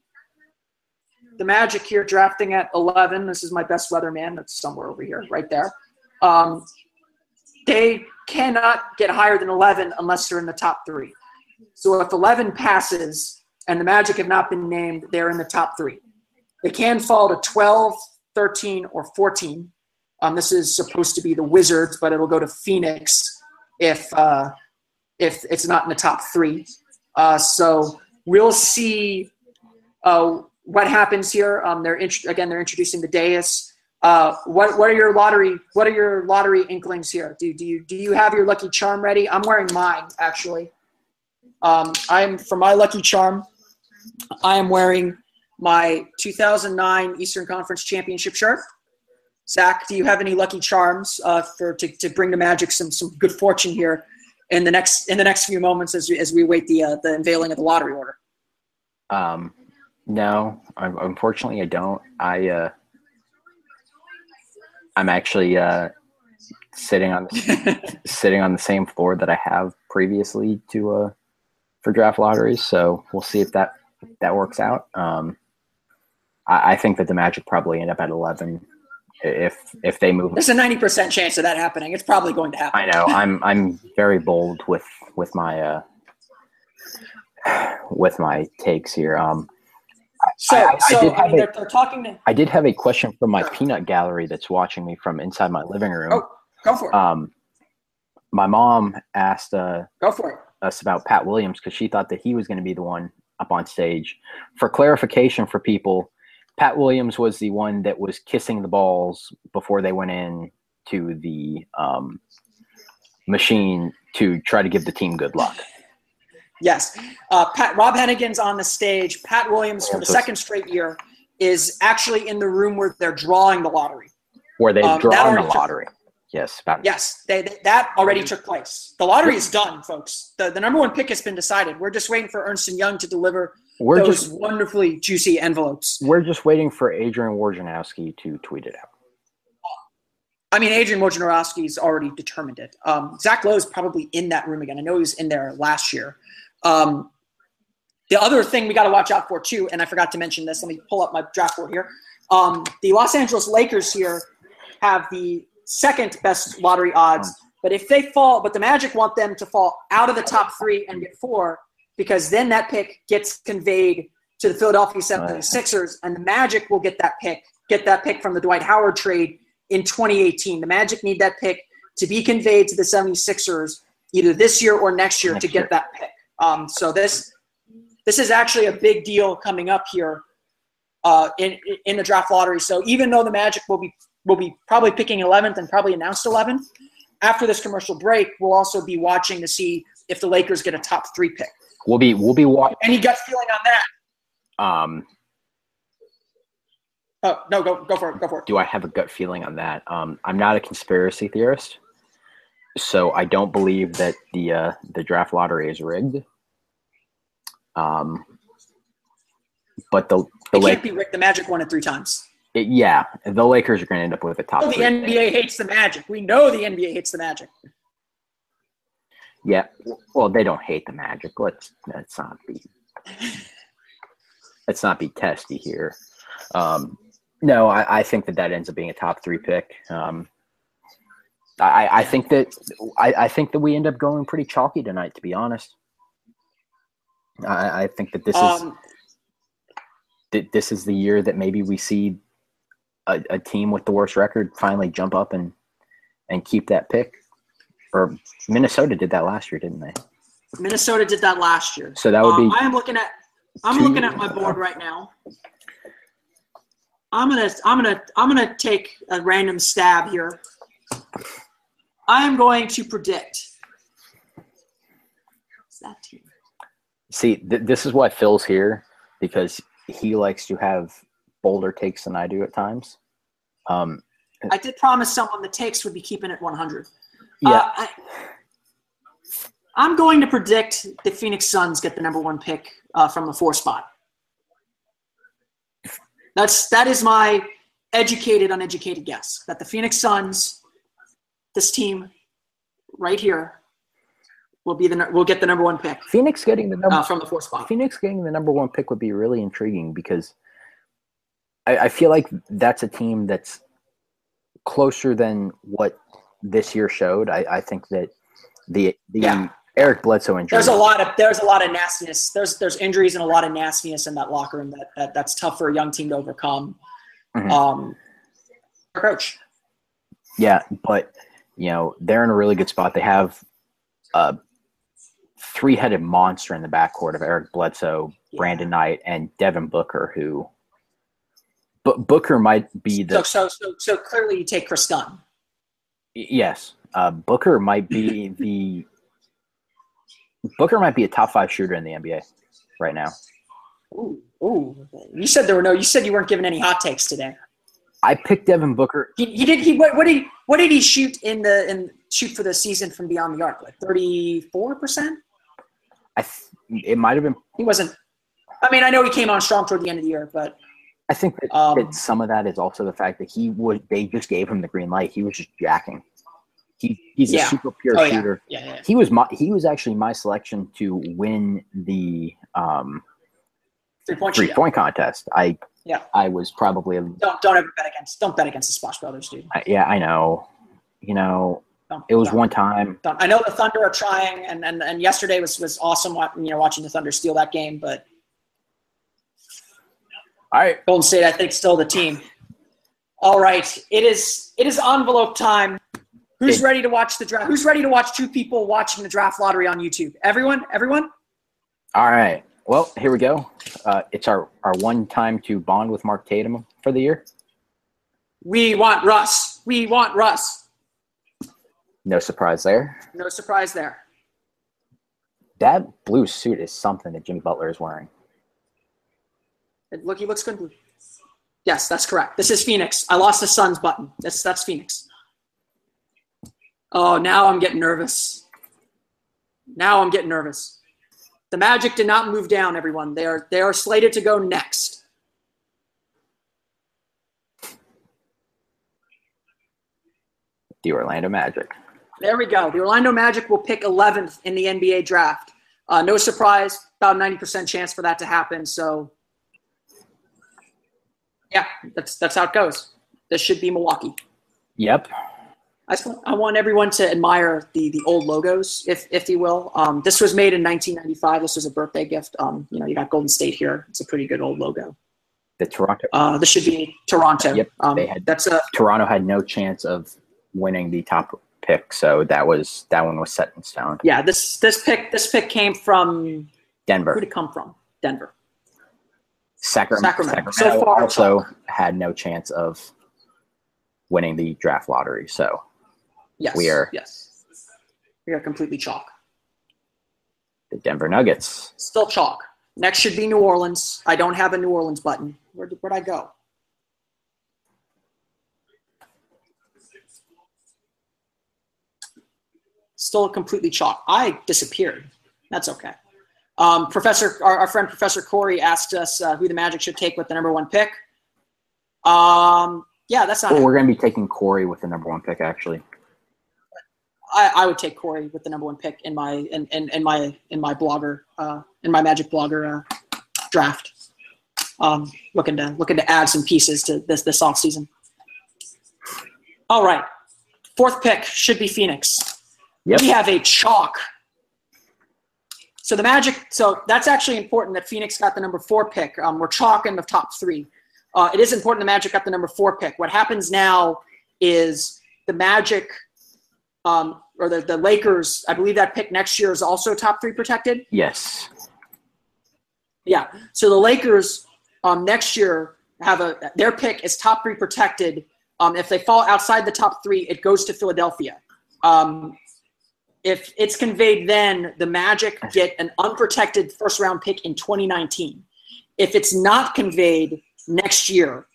the Magic here drafting at 11. This is my best weatherman. That's somewhere over here, right there. Um, they cannot get higher than 11 unless they're in the top three. So if 11 passes and the Magic have not been named, they're in the top three. They can fall to 12, 13, or 14. Um, this is supposed to be the Wizards, but it'll go to Phoenix if uh, if it's not in the top three. Uh, so we'll see uh, what happens here. Um, they're int- again they're introducing the dais. Uh, what what are your lottery what are your lottery inklings here? Do do you do you have your lucky charm ready? I'm wearing mine actually. Um, I'm for my lucky charm. I am wearing my 2009 Eastern Conference Championship shirt. Zach, do you have any lucky charms uh, for to, to bring the Magic some some good fortune here in the next in the next few moments as we, as we wait the uh, the unveiling of the lottery order? Um, no, unfortunately, I don't. I uh, I'm actually uh, sitting on <laughs> sitting on the same floor that I have previously to uh, for draft lotteries. So we'll see if that if that works out. Um, I, I think that the Magic probably end up at eleven if if they move. There's a ninety percent chance of that happening. It's probably going to happen. I know. I'm I'm very bold with with my uh <sighs> with my takes here. Um, so, I, so I, I mean, they're, they're, talking. To, I did have a question from my peanut gallery that's watching me from inside my living room. Oh, go for it. Um, my mom asked uh, go for it. us about Pat Williams because she thought that he was going to be the one up on stage. For clarification for people, Pat Williams was the one that was kissing the balls before they went in to the um, machine to try to give the team good luck. Yes. Uh, Pat, Rob Hennigan's on the stage. Pat Williams, for the second straight year, is actually in the room where they're drawing the lottery. Where they've um, drawn the lottery. Took, yes. About yes. They, they, that already took place. The lottery is done, folks. The, the number one pick has been decided. We're just waiting for Ernst & Young to deliver we're those just, wonderfully juicy envelopes. We're just waiting for Adrian Wojnarowski to tweet it out. I mean, Adrian Wojnarowski's already determined it. Um, Zach Lowe is probably in that room again. I know he was in there last year. Um, the other thing we got to watch out for too, and I forgot to mention this. Let me pull up my draft board here. Um, the Los Angeles Lakers here have the second best lottery odds, but if they fall, but the Magic want them to fall out of the top three and get four, because then that pick gets conveyed to the Philadelphia 76ers, and the Magic will get that pick, get that pick from the Dwight Howard trade in 2018. The Magic need that pick to be conveyed to the 76ers either this year or next year next to get year. that pick. Um, so this this is actually a big deal coming up here uh, in in the draft lottery. So even though the Magic will be will be probably picking 11th and probably announced 11th after this commercial break, we'll also be watching to see if the Lakers get a top three pick. We'll be we'll be watching. Any gut feeling on that? Um. Oh no, go go for it. Go for it. Do I have a gut feeling on that? Um, I'm not a conspiracy theorist, so I don't believe that the uh, the draft lottery is rigged. Um, but the the it can't be rigged. The Magic won it three times. It, yeah, the Lakers are going to end up with a top. Oh, the NBA hates the Magic. We know the NBA hates the Magic. Yeah, well, they don't hate the Magic. Let's let's not be <laughs> let's not be testy here. Um, no, I, I, think that that ends up being a top three pick. Um, I, I think that I, I think that we end up going pretty chalky tonight. To be honest, I, I think that this um, is this is the year that maybe we see a, a team with the worst record finally jump up and and keep that pick or Minnesota did that last year, didn't they? Minnesota did that last year. So that would be. Um, I am looking at. I'm two, looking at my board right now. I'm gonna. I'm gonna. I'm gonna take a random stab here. I am going to predict. What's that team? See, th- this is why Phil's here because he likes to have bolder takes than I do at times. Um, I did promise someone the takes would be keeping it 100. Yeah. Uh, I, am going to predict the Phoenix Suns get the number one pick uh, from the four spot. That's that is my educated, uneducated guess that the Phoenix Suns, this team, right here, will be the will get the number one pick. Phoenix getting the number uh, from the four spot. Phoenix getting the number one pick would be really intriguing because I, I feel like that's a team that's closer than what this year showed. I, I think that the the yeah. Eric Bledsoe injury. There's a lot of there's a lot of nastiness. There's there's injuries and a lot of nastiness in that locker room that, that that's tough for a young team to overcome. Mm-hmm. Um, coach. Yeah, but you know they're in a really good spot. They have a three-headed monster in the backcourt of Eric Bledsoe, Yeah. Brandon Knight, and Devin Booker, who. But Booker might be the So, so, so, so clearly you take Kris Dunn. yes. Uh, Booker might be the Booker might be a top five shooter in the NBA right now. Ooh, ooh. You said there were no. You said you weren't giving any hot takes today. I picked Devin Booker. He, he did. He what, what did he, what did he shoot in the in shoot for the season from beyond the arc? Like thirty four percent. I th- it might have been. He wasn't. I mean, I know he came on strong toward the end of the year, but I think that, Um, that some of that is also the fact that he would. They just gave him the green light. He was just jacking. He he's Yeah. a super pure Oh, shooter. yeah, yeah. He was my he was actually my selection to win the um, Three point three point contest. I Yeah. I was probably Don't don't ever bet against. Don't bet against the Splash Brothers, dude. I- yeah I know you know It was one time. I know the Thunder are trying, and and, and yesterday was was awesome. You know, watching the Thunder steal that game, but all right Golden State, I think, still the team. All right, it is it is envelope time. Who's It- ready to watch the draft? Who's ready to watch two people watching the draft lottery on YouTube? Everyone, everyone. all right well here we go. Uh, it's our our one time to bond with Mark Tatum for the year. We want Russ. We want Russ. No surprise there. No surprise there. That blue suit is something that Jimmy Butler is wearing. Look, he looks good. Yes, that's correct. This is Phoenix. I lost the Suns button. That's that's Phoenix. Oh, now I'm getting nervous. Now I'm getting nervous. The Magic did not move down, everyone. They are they are slated to go next. The Orlando Magic. There we go. The Orlando Magic will pick 11th in the NBA draft. Uh, no surprise, about 90% chance for that to happen. So, yeah, that's that's how it goes. This should be Milwaukee. Yep. I, just, want- I want everyone to admire the the old logos, if if you will. Um, this was made in 1995. This was a birthday gift. Um, you know, you got Golden State here. It's a pretty good old logo. The Toronto Uh, this should be Toronto. Yep, Um, they had- that's a Toronto had no chance of winning the top pick, so that was that one was set in stone. yeah. This this pick this pick came from Denver. who did it come from? Denver. Sacramento, Sacramento. Sacramento So far, also had no chance of winning the draft lottery. So Yes. We are- Yes. We are completely chalk. the Denver Nuggets. Still chalk. Next should be New Orleans. I don't have a New Orleans button. Where did, where'd I go? Still completely chalk. I disappeared. That's okay. Um, Professor, our, our friend Professor Corey asked us uh, who the Magic should take with the number one pick. Um, yeah, that's not. Well, we're going to be taking Corey with the number one pick, actually. I, I would take Corey with the number one pick in my in, in, in my in my blogger uh, in my Magic blogger uh, draft. Um, looking to looking to add some pieces to this this off season. All right, fourth pick should be Phoenix. Yep. We have a chalk. So the Magic. So that's actually important that Phoenix got the number four pick. Um, we're chalking the top three. Uh, it is important the Magic got the number four pick. What happens now is the Magic um, or the, the Lakers, I believe that pick next year is also top three protected. Yes. Yeah. So the Lakers um, next year have a their pick is top three protected. Um, if they fall outside the top three, it goes to Philadelphia. Um, if it's conveyed, then the Magic get an unprotected first round pick in 2019. If it's not conveyed next year,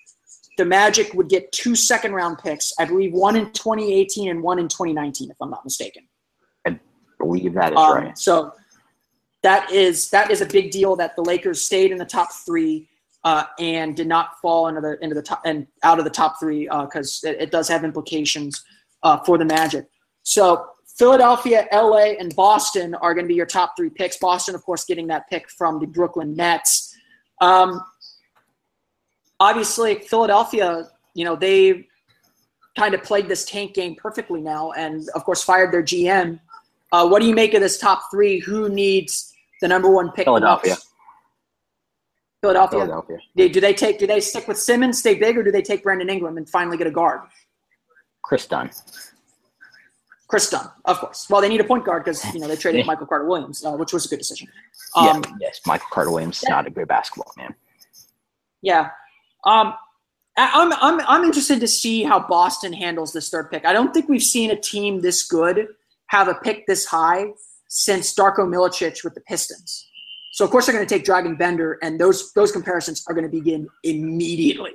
the Magic would get two second round picks. I believe one in 2018 and one in 2019, if I'm not mistaken. I believe that is Um, right. So that is that is a big deal that the Lakers stayed in the top three uh, and did not fall into the into the top and out of the top three because it, it does have implications uh, for the Magic. So Philadelphia, LA, and Boston are going to be your top three picks. Boston, of course, getting that pick from the Brooklyn Nets. Um, obviously, Philadelphia, you know, they kind of played this tank game perfectly now, and of course, fired their GM. Uh, what do you make of this top three? Who needs the number one pick? Philadelphia. Philadelphia. Philadelphia. Do do they take? Do they stick with Simmons, stay big, or do they take Brandon Ingram and finally get a guard? Kris Dunn. Kris Dunn, of course. Well, they need a point guard because you know they traded Michael Carter Williams, uh, which was a good decision. Um, yeah, yes, Michael Carter Williams, yeah. not a good basketball man. Yeah. Um, I'm, I'm, I'm interested to see how Boston handles this third pick. I don't think we've seen a team this good have a pick this high since Darko Milicic with the Pistons. So of course they're going to take Dragan Bender, and those those comparisons are going to begin immediately.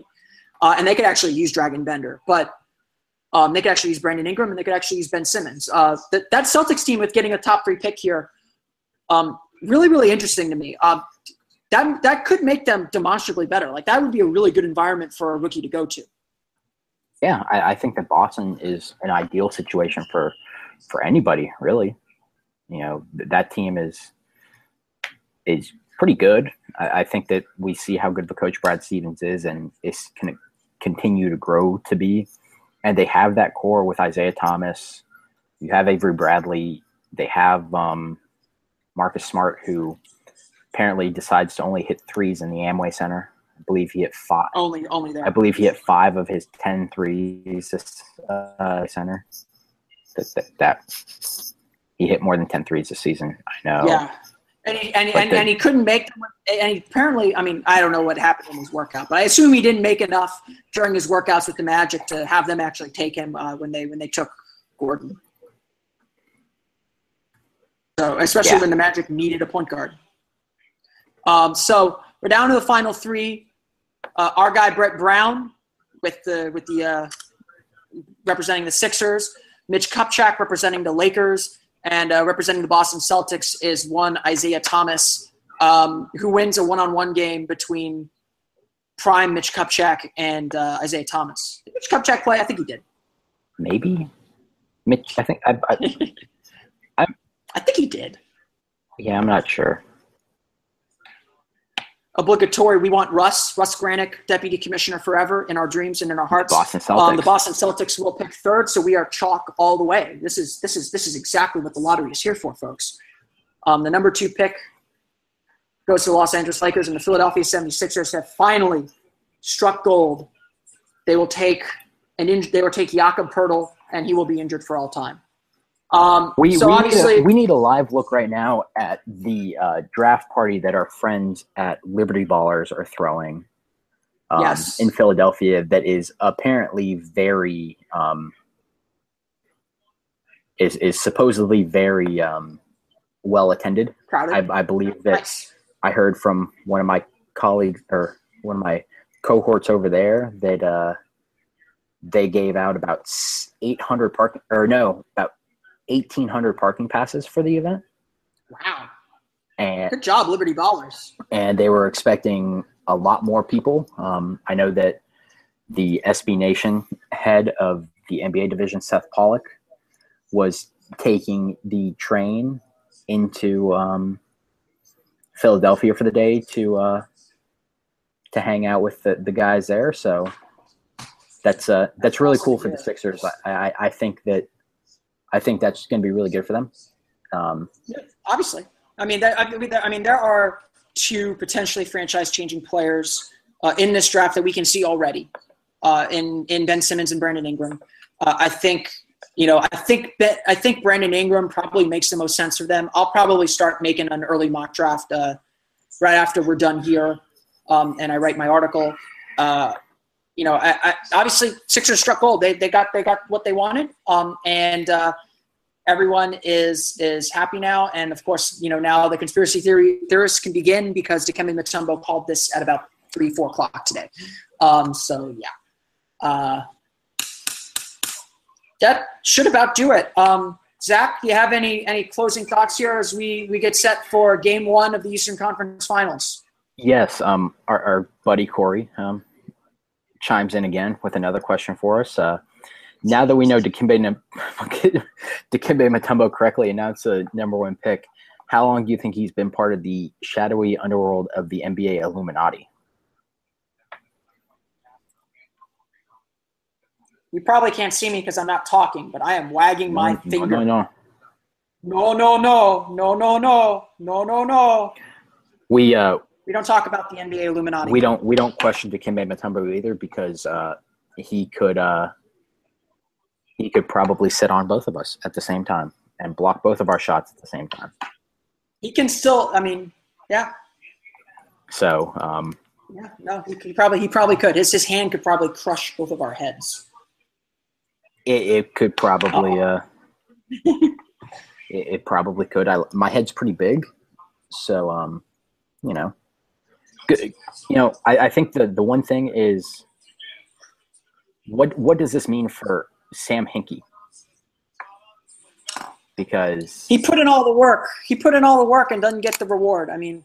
Uh, and they could actually use Dragan Bender, but um, they could actually use Brandon Ingram, and they could actually use Ben Simmons. Uh, that that Celtics team with getting a top three pick here, um, really really interesting to me. Um, that that could make them demonstrably better. Like that would be a really good environment for a rookie to go to. Yeah, I, I think that Boston is an ideal situation for for anybody, really. You know, th- that team is is pretty good. I, I think that we see how good the coach Brad Stevens is, and is can continue to grow to be. And they have that core with Isaiah Thomas. You have Avery Bradley. They have um, Marcus Smart, who apparently decides to only hit threes in the Amway Center. I believe he hit five. Only only there. I believe he hit five of his 10 threes this uh, center. That, that, that he hit more than 10 threes this season. I know. Yeah. And he, and, and, and he couldn't make them. And he apparently, I mean, I don't know what happened in his workout, but I assume he didn't make enough during his workouts with the Magic to have them actually take him uh, when they when they took Gordon. So especially Yeah. when the Magic needed a point guard. Um, so we're down to the final three. Uh, our guy Brett Brown with the with the uh, representing the Sixers. Mitch Kupchak representing the Lakers, and uh, representing the Boston Celtics is one Isaiah Thomas, um, who wins a one-on-one game between prime Mitch Kupchak and uh, Isaiah Thomas. Did Mitch Kupchak play? I think he did. Maybe. Mitch, I think. I, I, <laughs> I think he did. yeah, I'm not sure. Obligatory. We want Russ, Russ Granik, Deputy Commissioner forever in our dreams and in our hearts. Boston Celtics. Um, the Boston Celtics will pick third, so we are chalk all the way. This is this is this is exactly what the lottery is here for, folks. Um, the number two pick goes to the Los Angeles Lakers, and the Philadelphia 76ers have finally struck gold. They will take an in, they will take Jakob Poeltl, and he will be injured for all time. Um, We, so we, obviously, need a, we need a live look right now at the uh, draft party that our friends at Liberty Ballers are throwing um, Yes. in Philadelphia that is apparently very um, is is supposedly very um, well attended. crowded. I, I believe that Nice. I heard from one of my colleagues or one of my cohorts over there that uh, they gave out about 800 parking or no about 1800 parking passes for the event Wow. and Good job, Liberty Ballers. and they were expecting a lot more people um, i know that the sb nation head of the nba division seth pollack was taking the train into um, philadelphia for the day to uh, to hang out with the, the guys there so that's uh that's really cool for the sixers i i, I think that i think that's going to be really good for them um, Obviously, I mean, there, I mean, there, are two potentially franchise-changing players uh, in this draft that we can see already uh, in in Ben Simmons and Brandon Ingram. Uh, I think you know, I think that I think Brandon Ingram probably makes the most sense for them. I'll probably start making an early mock draft uh, right after we're done here, um, and I write my article. Uh, you know, I, I, obviously Sixers struck gold. They, they got they got what they wanted, um, and uh, everyone is is happy now. And of course, you know now the conspiracy theory theorists can begin because Dikembe Mutombo called this at about three four o'clock today. Um, so yeah, uh, that should about do it. Um, Zach, do you have any any closing thoughts here as we we get set for Game One of the Eastern Conference Finals? Yes, um, our, our buddy Corey um, chimes in again with another question for us. Uh, now that we know Dikembe, <laughs> Dikembe Mutombo correctly announced the number one pick, how long do you think he's been part of the shadowy underworld of the NBA Illuminati? You probably can't see me because I'm not talking, but I am wagging my no, finger. no, no. No, no, no, no, no, no, no, no, no. We uh, We don't talk about the NBA Illuminati. we don't we don't question Dikembe Mutombo either because uh, he could uh, he could probably sit on both of us at the same time and block both of our shots at the same time. He can still. I mean, yeah. So, um, yeah, no, he, he probably he probably could. His his hand could probably crush both of our heads. it, it could probably, uh, <laughs> it, it probably could. I, my head's pretty big, so um, you know, you know, I, I think the the one thing is, what what does this mean for Sam Hinkie? Because He put in all the work. He put in all the work and doesn't get the reward. I mean,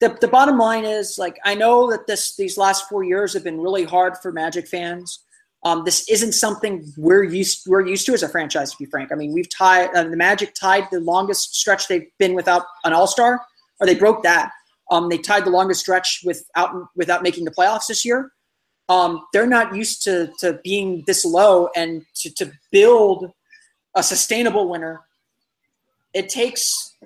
the the bottom line is like I know that this these last four years have been really hard for Magic fans. Um, this isn't something we're used we're used to as a franchise. To be frank, I mean we've tied uh, the Magic tied the longest stretch they've been without an All Star, or they broke that. Um, they tied the longest stretch without without making the playoffs this year. Um, they're not used to to being this low and to, to build a sustainable winner. It takes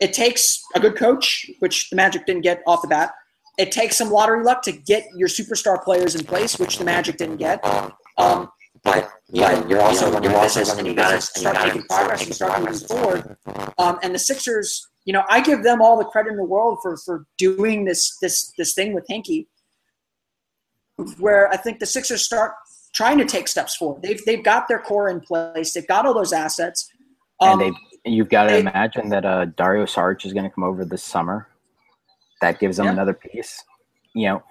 it takes a good coach, which the Magic didn't get off the bat. It takes some lottery luck to get your superstar players in place, which the Magic didn't get. Um, but yeah, you're also running a business, and you got to start making progress and start moving forward. Um, and the Sixers, you know, I give them all the credit in the world for for doing this this this thing with Hinkie, where I think the Sixers start trying to take steps forward. They've they've got their core in place. They've got all those assets. and Um, they you've got to they- imagine that uh, Dario Saric is going to come over this summer. That gives them Yeah. another piece. You know,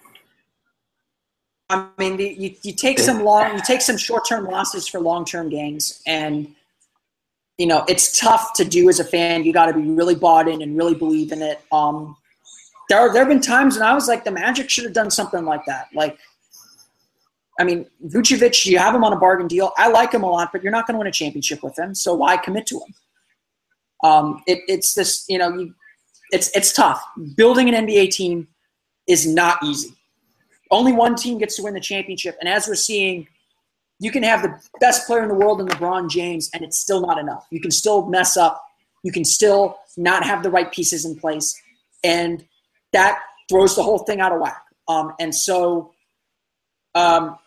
I mean, you, you take some long, you take some short-term losses for long-term gains, and you know it's tough to do as a fan. You got to be really bought in and really believe in it. Um, there, there have been times when I was like, the Magic should have done something like that. Like, I mean, Vucevic, you have him on a bargain deal. I like him a lot, but you're not going to win a championship with him, so why commit to him? Um, it, it's this, you know, you, it's it's tough. Building an NBA team is not easy only one team gets to win the championship. And as we're seeing, you can have the best player in the world in LeBron James, and it's still not enough. You can still mess up. You can still not have the right pieces in place. And that throws the whole thing out of whack. Um, and so, um,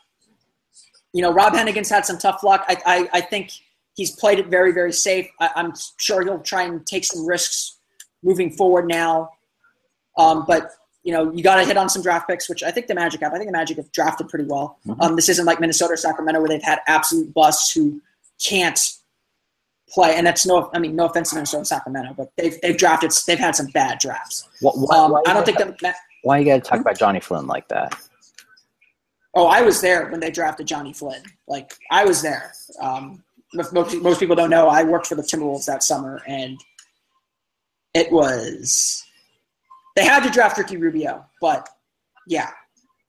you know, Rob Hennigan's had some tough luck. I, I, I think he's played it very, very safe. I, I'm sure he'll try and take some risks moving forward now. Um, but you know, you got to hit on some draft picks, which I think the Magic have. I think the Magic have drafted pretty well. Um, this isn't like Minnesota or Sacramento where they've had absolute busts who can't play. And that's no, I mean, no offense to Minnesota and Sacramento, but they've they've drafted, they've had some bad drafts. what, why, Um, why I don't you think gotta- why you got to talk about Jonny Flynn like that? Oh, I was there when they drafted Jonny Flynn. Like I was there. Um, most, most people don't know. I worked for the Timberwolves that summer, and it was they had to draft Ricky Rubio, but yeah,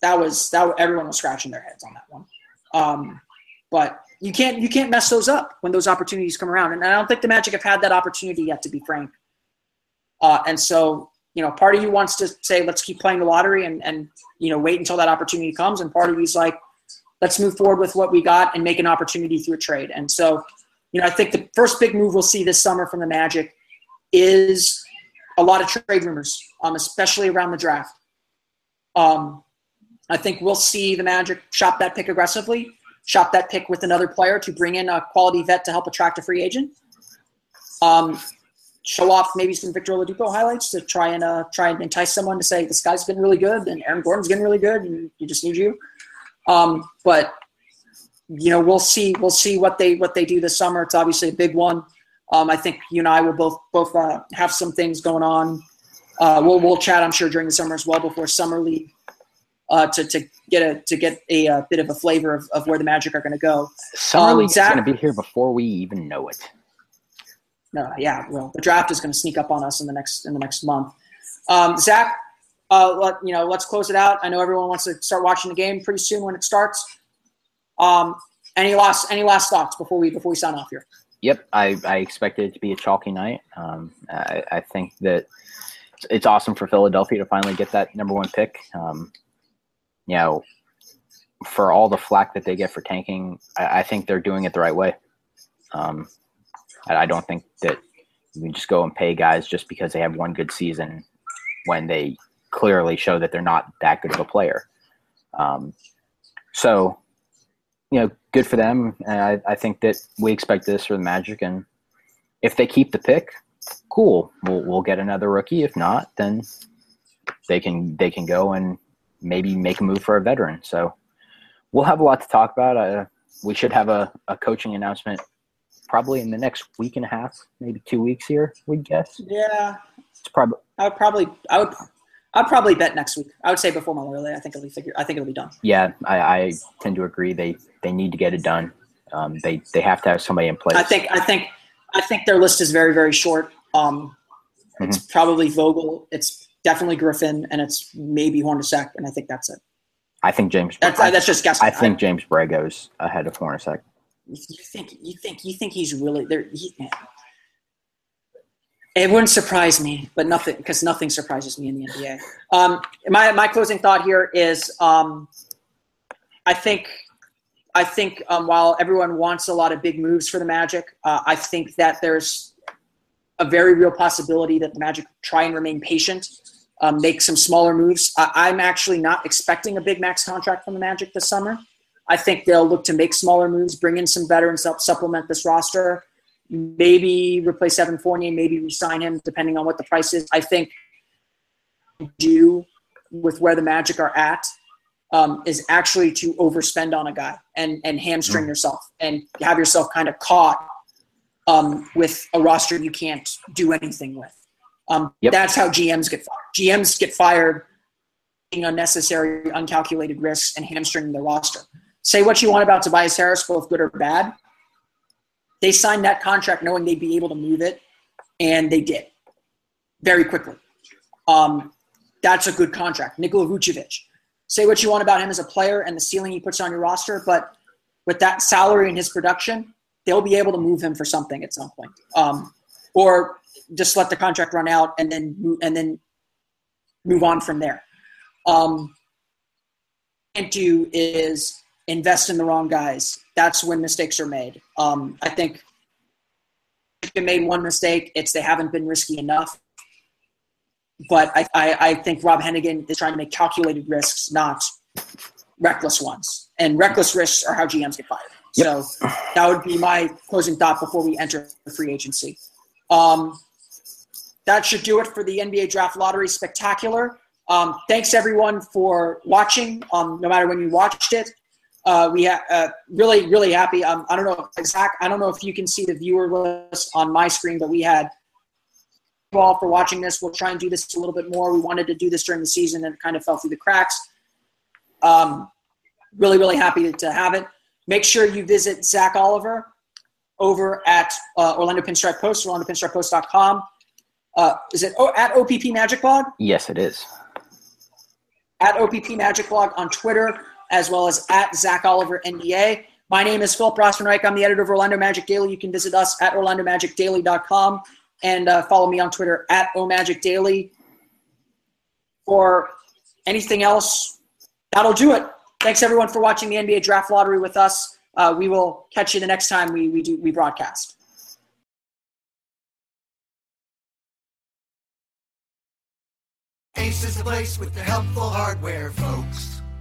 that was that. Everyone was scratching their heads on that one. Um, but you can't you can't mess those up when those opportunities come around, and I don't think the Magic have had that opportunity yet, to be frank. Uh, and so you know, part of you wants to say, let's keep playing the lottery and, and, you know, wait until that opportunity comes. And part of you's like, let's move forward with what we got and make an opportunity through a trade. And so, you know, I think the first big move we'll see this summer from the Magic is a lot of trade rumors, um, especially around the draft. Um, I think we'll see the Magic shop that pick aggressively, shop that pick with another player to bring in a quality vet to help attract a free agent. Um, show off maybe some Victor Oladipo highlights to try and uh, try and entice someone to say this guy's been really good and Aaron Gordon's getting really good and you just need you. Um, but you know we'll see we'll see what they what they do this summer. It's obviously a big one. Um, I think you and I will both both uh, have some things going on. Uh, we'll we'll chat I'm sure during the summer as well before summer league uh, to to get a to get a, uh bit of a flavor of, of where the Magic are going to go. Summer Um, League's Zach- going to be here before we even know it. No, yeah, well, the draft is going to sneak up on us in the next in the next month. Um, Zach, uh, let, you know, let's close it out. I know everyone wants to start watching the game pretty soon when it starts. Um, any last any last thoughts before we before we sign off here? Yep, I, I expected it to be a chalky night. Um, I, I think that it's awesome for Philadelphia to finally get that number one pick. Um, you know, for all the flack that they get for tanking, I, I think they're doing it the right way. Um, I, I don't think that you can just go and pay guys just because they have one good season when they clearly show that they're not that good of a player. Um, so, you know, good for them. And I, I think that we expect this for the Magic. And if they keep the pick, cool. We'll we'll get another rookie. If not, then they can they can go and maybe make a move for a veteran. So we'll have a lot to talk about. Uh, we should have a, a coaching announcement probably in the next week and a half, maybe two weeks here. We guess. Yeah, it's probably. I would probably. I would. I'd probably bet next week. I would say before Memorial Day. I think it'll be figured. I think it'll be done. Yeah, I, I tend to agree. They they need to get it done. Um, they they have to have somebody in place. I think. I think. I think their list is very very short. Um, mm-hmm. It's probably Vogel. It's definitely Griffin, and it's maybe Hornacek, and I think that's it. I think James. That's, I, that's just guessing. I think James Borrego's ahead of Hornacek. You think you think you think he's really there? He, it wouldn't surprise me, but nothing because nothing surprises me in the NBA. Um, my my closing thought here is um, I think I think um, while everyone wants a lot of big moves for the Magic, uh, I think that there's a very real possibility that the Magic try and remain patient um, make some smaller moves. I, am actually not expecting a big max contract from the Magic this summer. I think they'll look to make smaller moves, bring in some veterans help supplement this roster, maybe replace Evan Fournier, maybe resign him, depending on what the price is. I think do with where the Magic are at um, is actually to overspend on a guy and and hamstring mm. yourself and have yourself kind of caught um, with a roster you can't do anything with. Um, yep. That's how GMs get fired. GMs get fired taking unnecessary, uncalculated risks and hamstringing the roster. Say what you want about Tobias Harris, both good or bad. They signed that contract knowing they'd be able to move it, and they did very quickly. Um, that's a good contract. Nikola Vucevic. Say what you want about him as a player and the ceiling he puts on your roster, but with that salary and his production, they'll be able to move him for something at some point. Um, or just let the contract run out and then and then move on from there. Um, can't do is invest in the wrong guys. That's when mistakes are made. Um, I think if they made one mistake, it's they haven't been risky enough. But I, I, I think Rob Hennigan is trying to make calculated risks, not reckless ones. And reckless risks are how GMs get fired. Yep. So that would be my closing thought before we enter the free agency. Um, that should do it for the NBA Draft Lottery Spectacular. Um, thanks everyone for watching. Um, no matter when you watched it, uh, we ha- uh, really really happy. Um, I don't know, Zach. I don't know if you can see the viewer list on my screen, but we had all for watching this. We'll try and do this a little bit more. We wanted to do this during the season and it kind of fell through the cracks. Um, really really happy to have it. Make sure you visit Zach Oliver over at uh, Orlando Pinstripe Post, OrlandoPinstripePost.com. Uh, is it oh, at OPP Magic Blog? Yes, it is. At OPP Magic Blog on Twitter, as well as at Zach Oliver NBA. My name is Philip Rossman-Reich. I'm the editor of Orlando Magic Daily. You can visit us at orlandomagicdaily.com and uh, follow me on Twitter at omagicdaily. For anything else, that'll do it. Thanks everyone for watching the NBA Draft Lottery with us. Uh, we will catch you the next time we, we do we broadcast. Ace is the place with the helpful hardware, folks.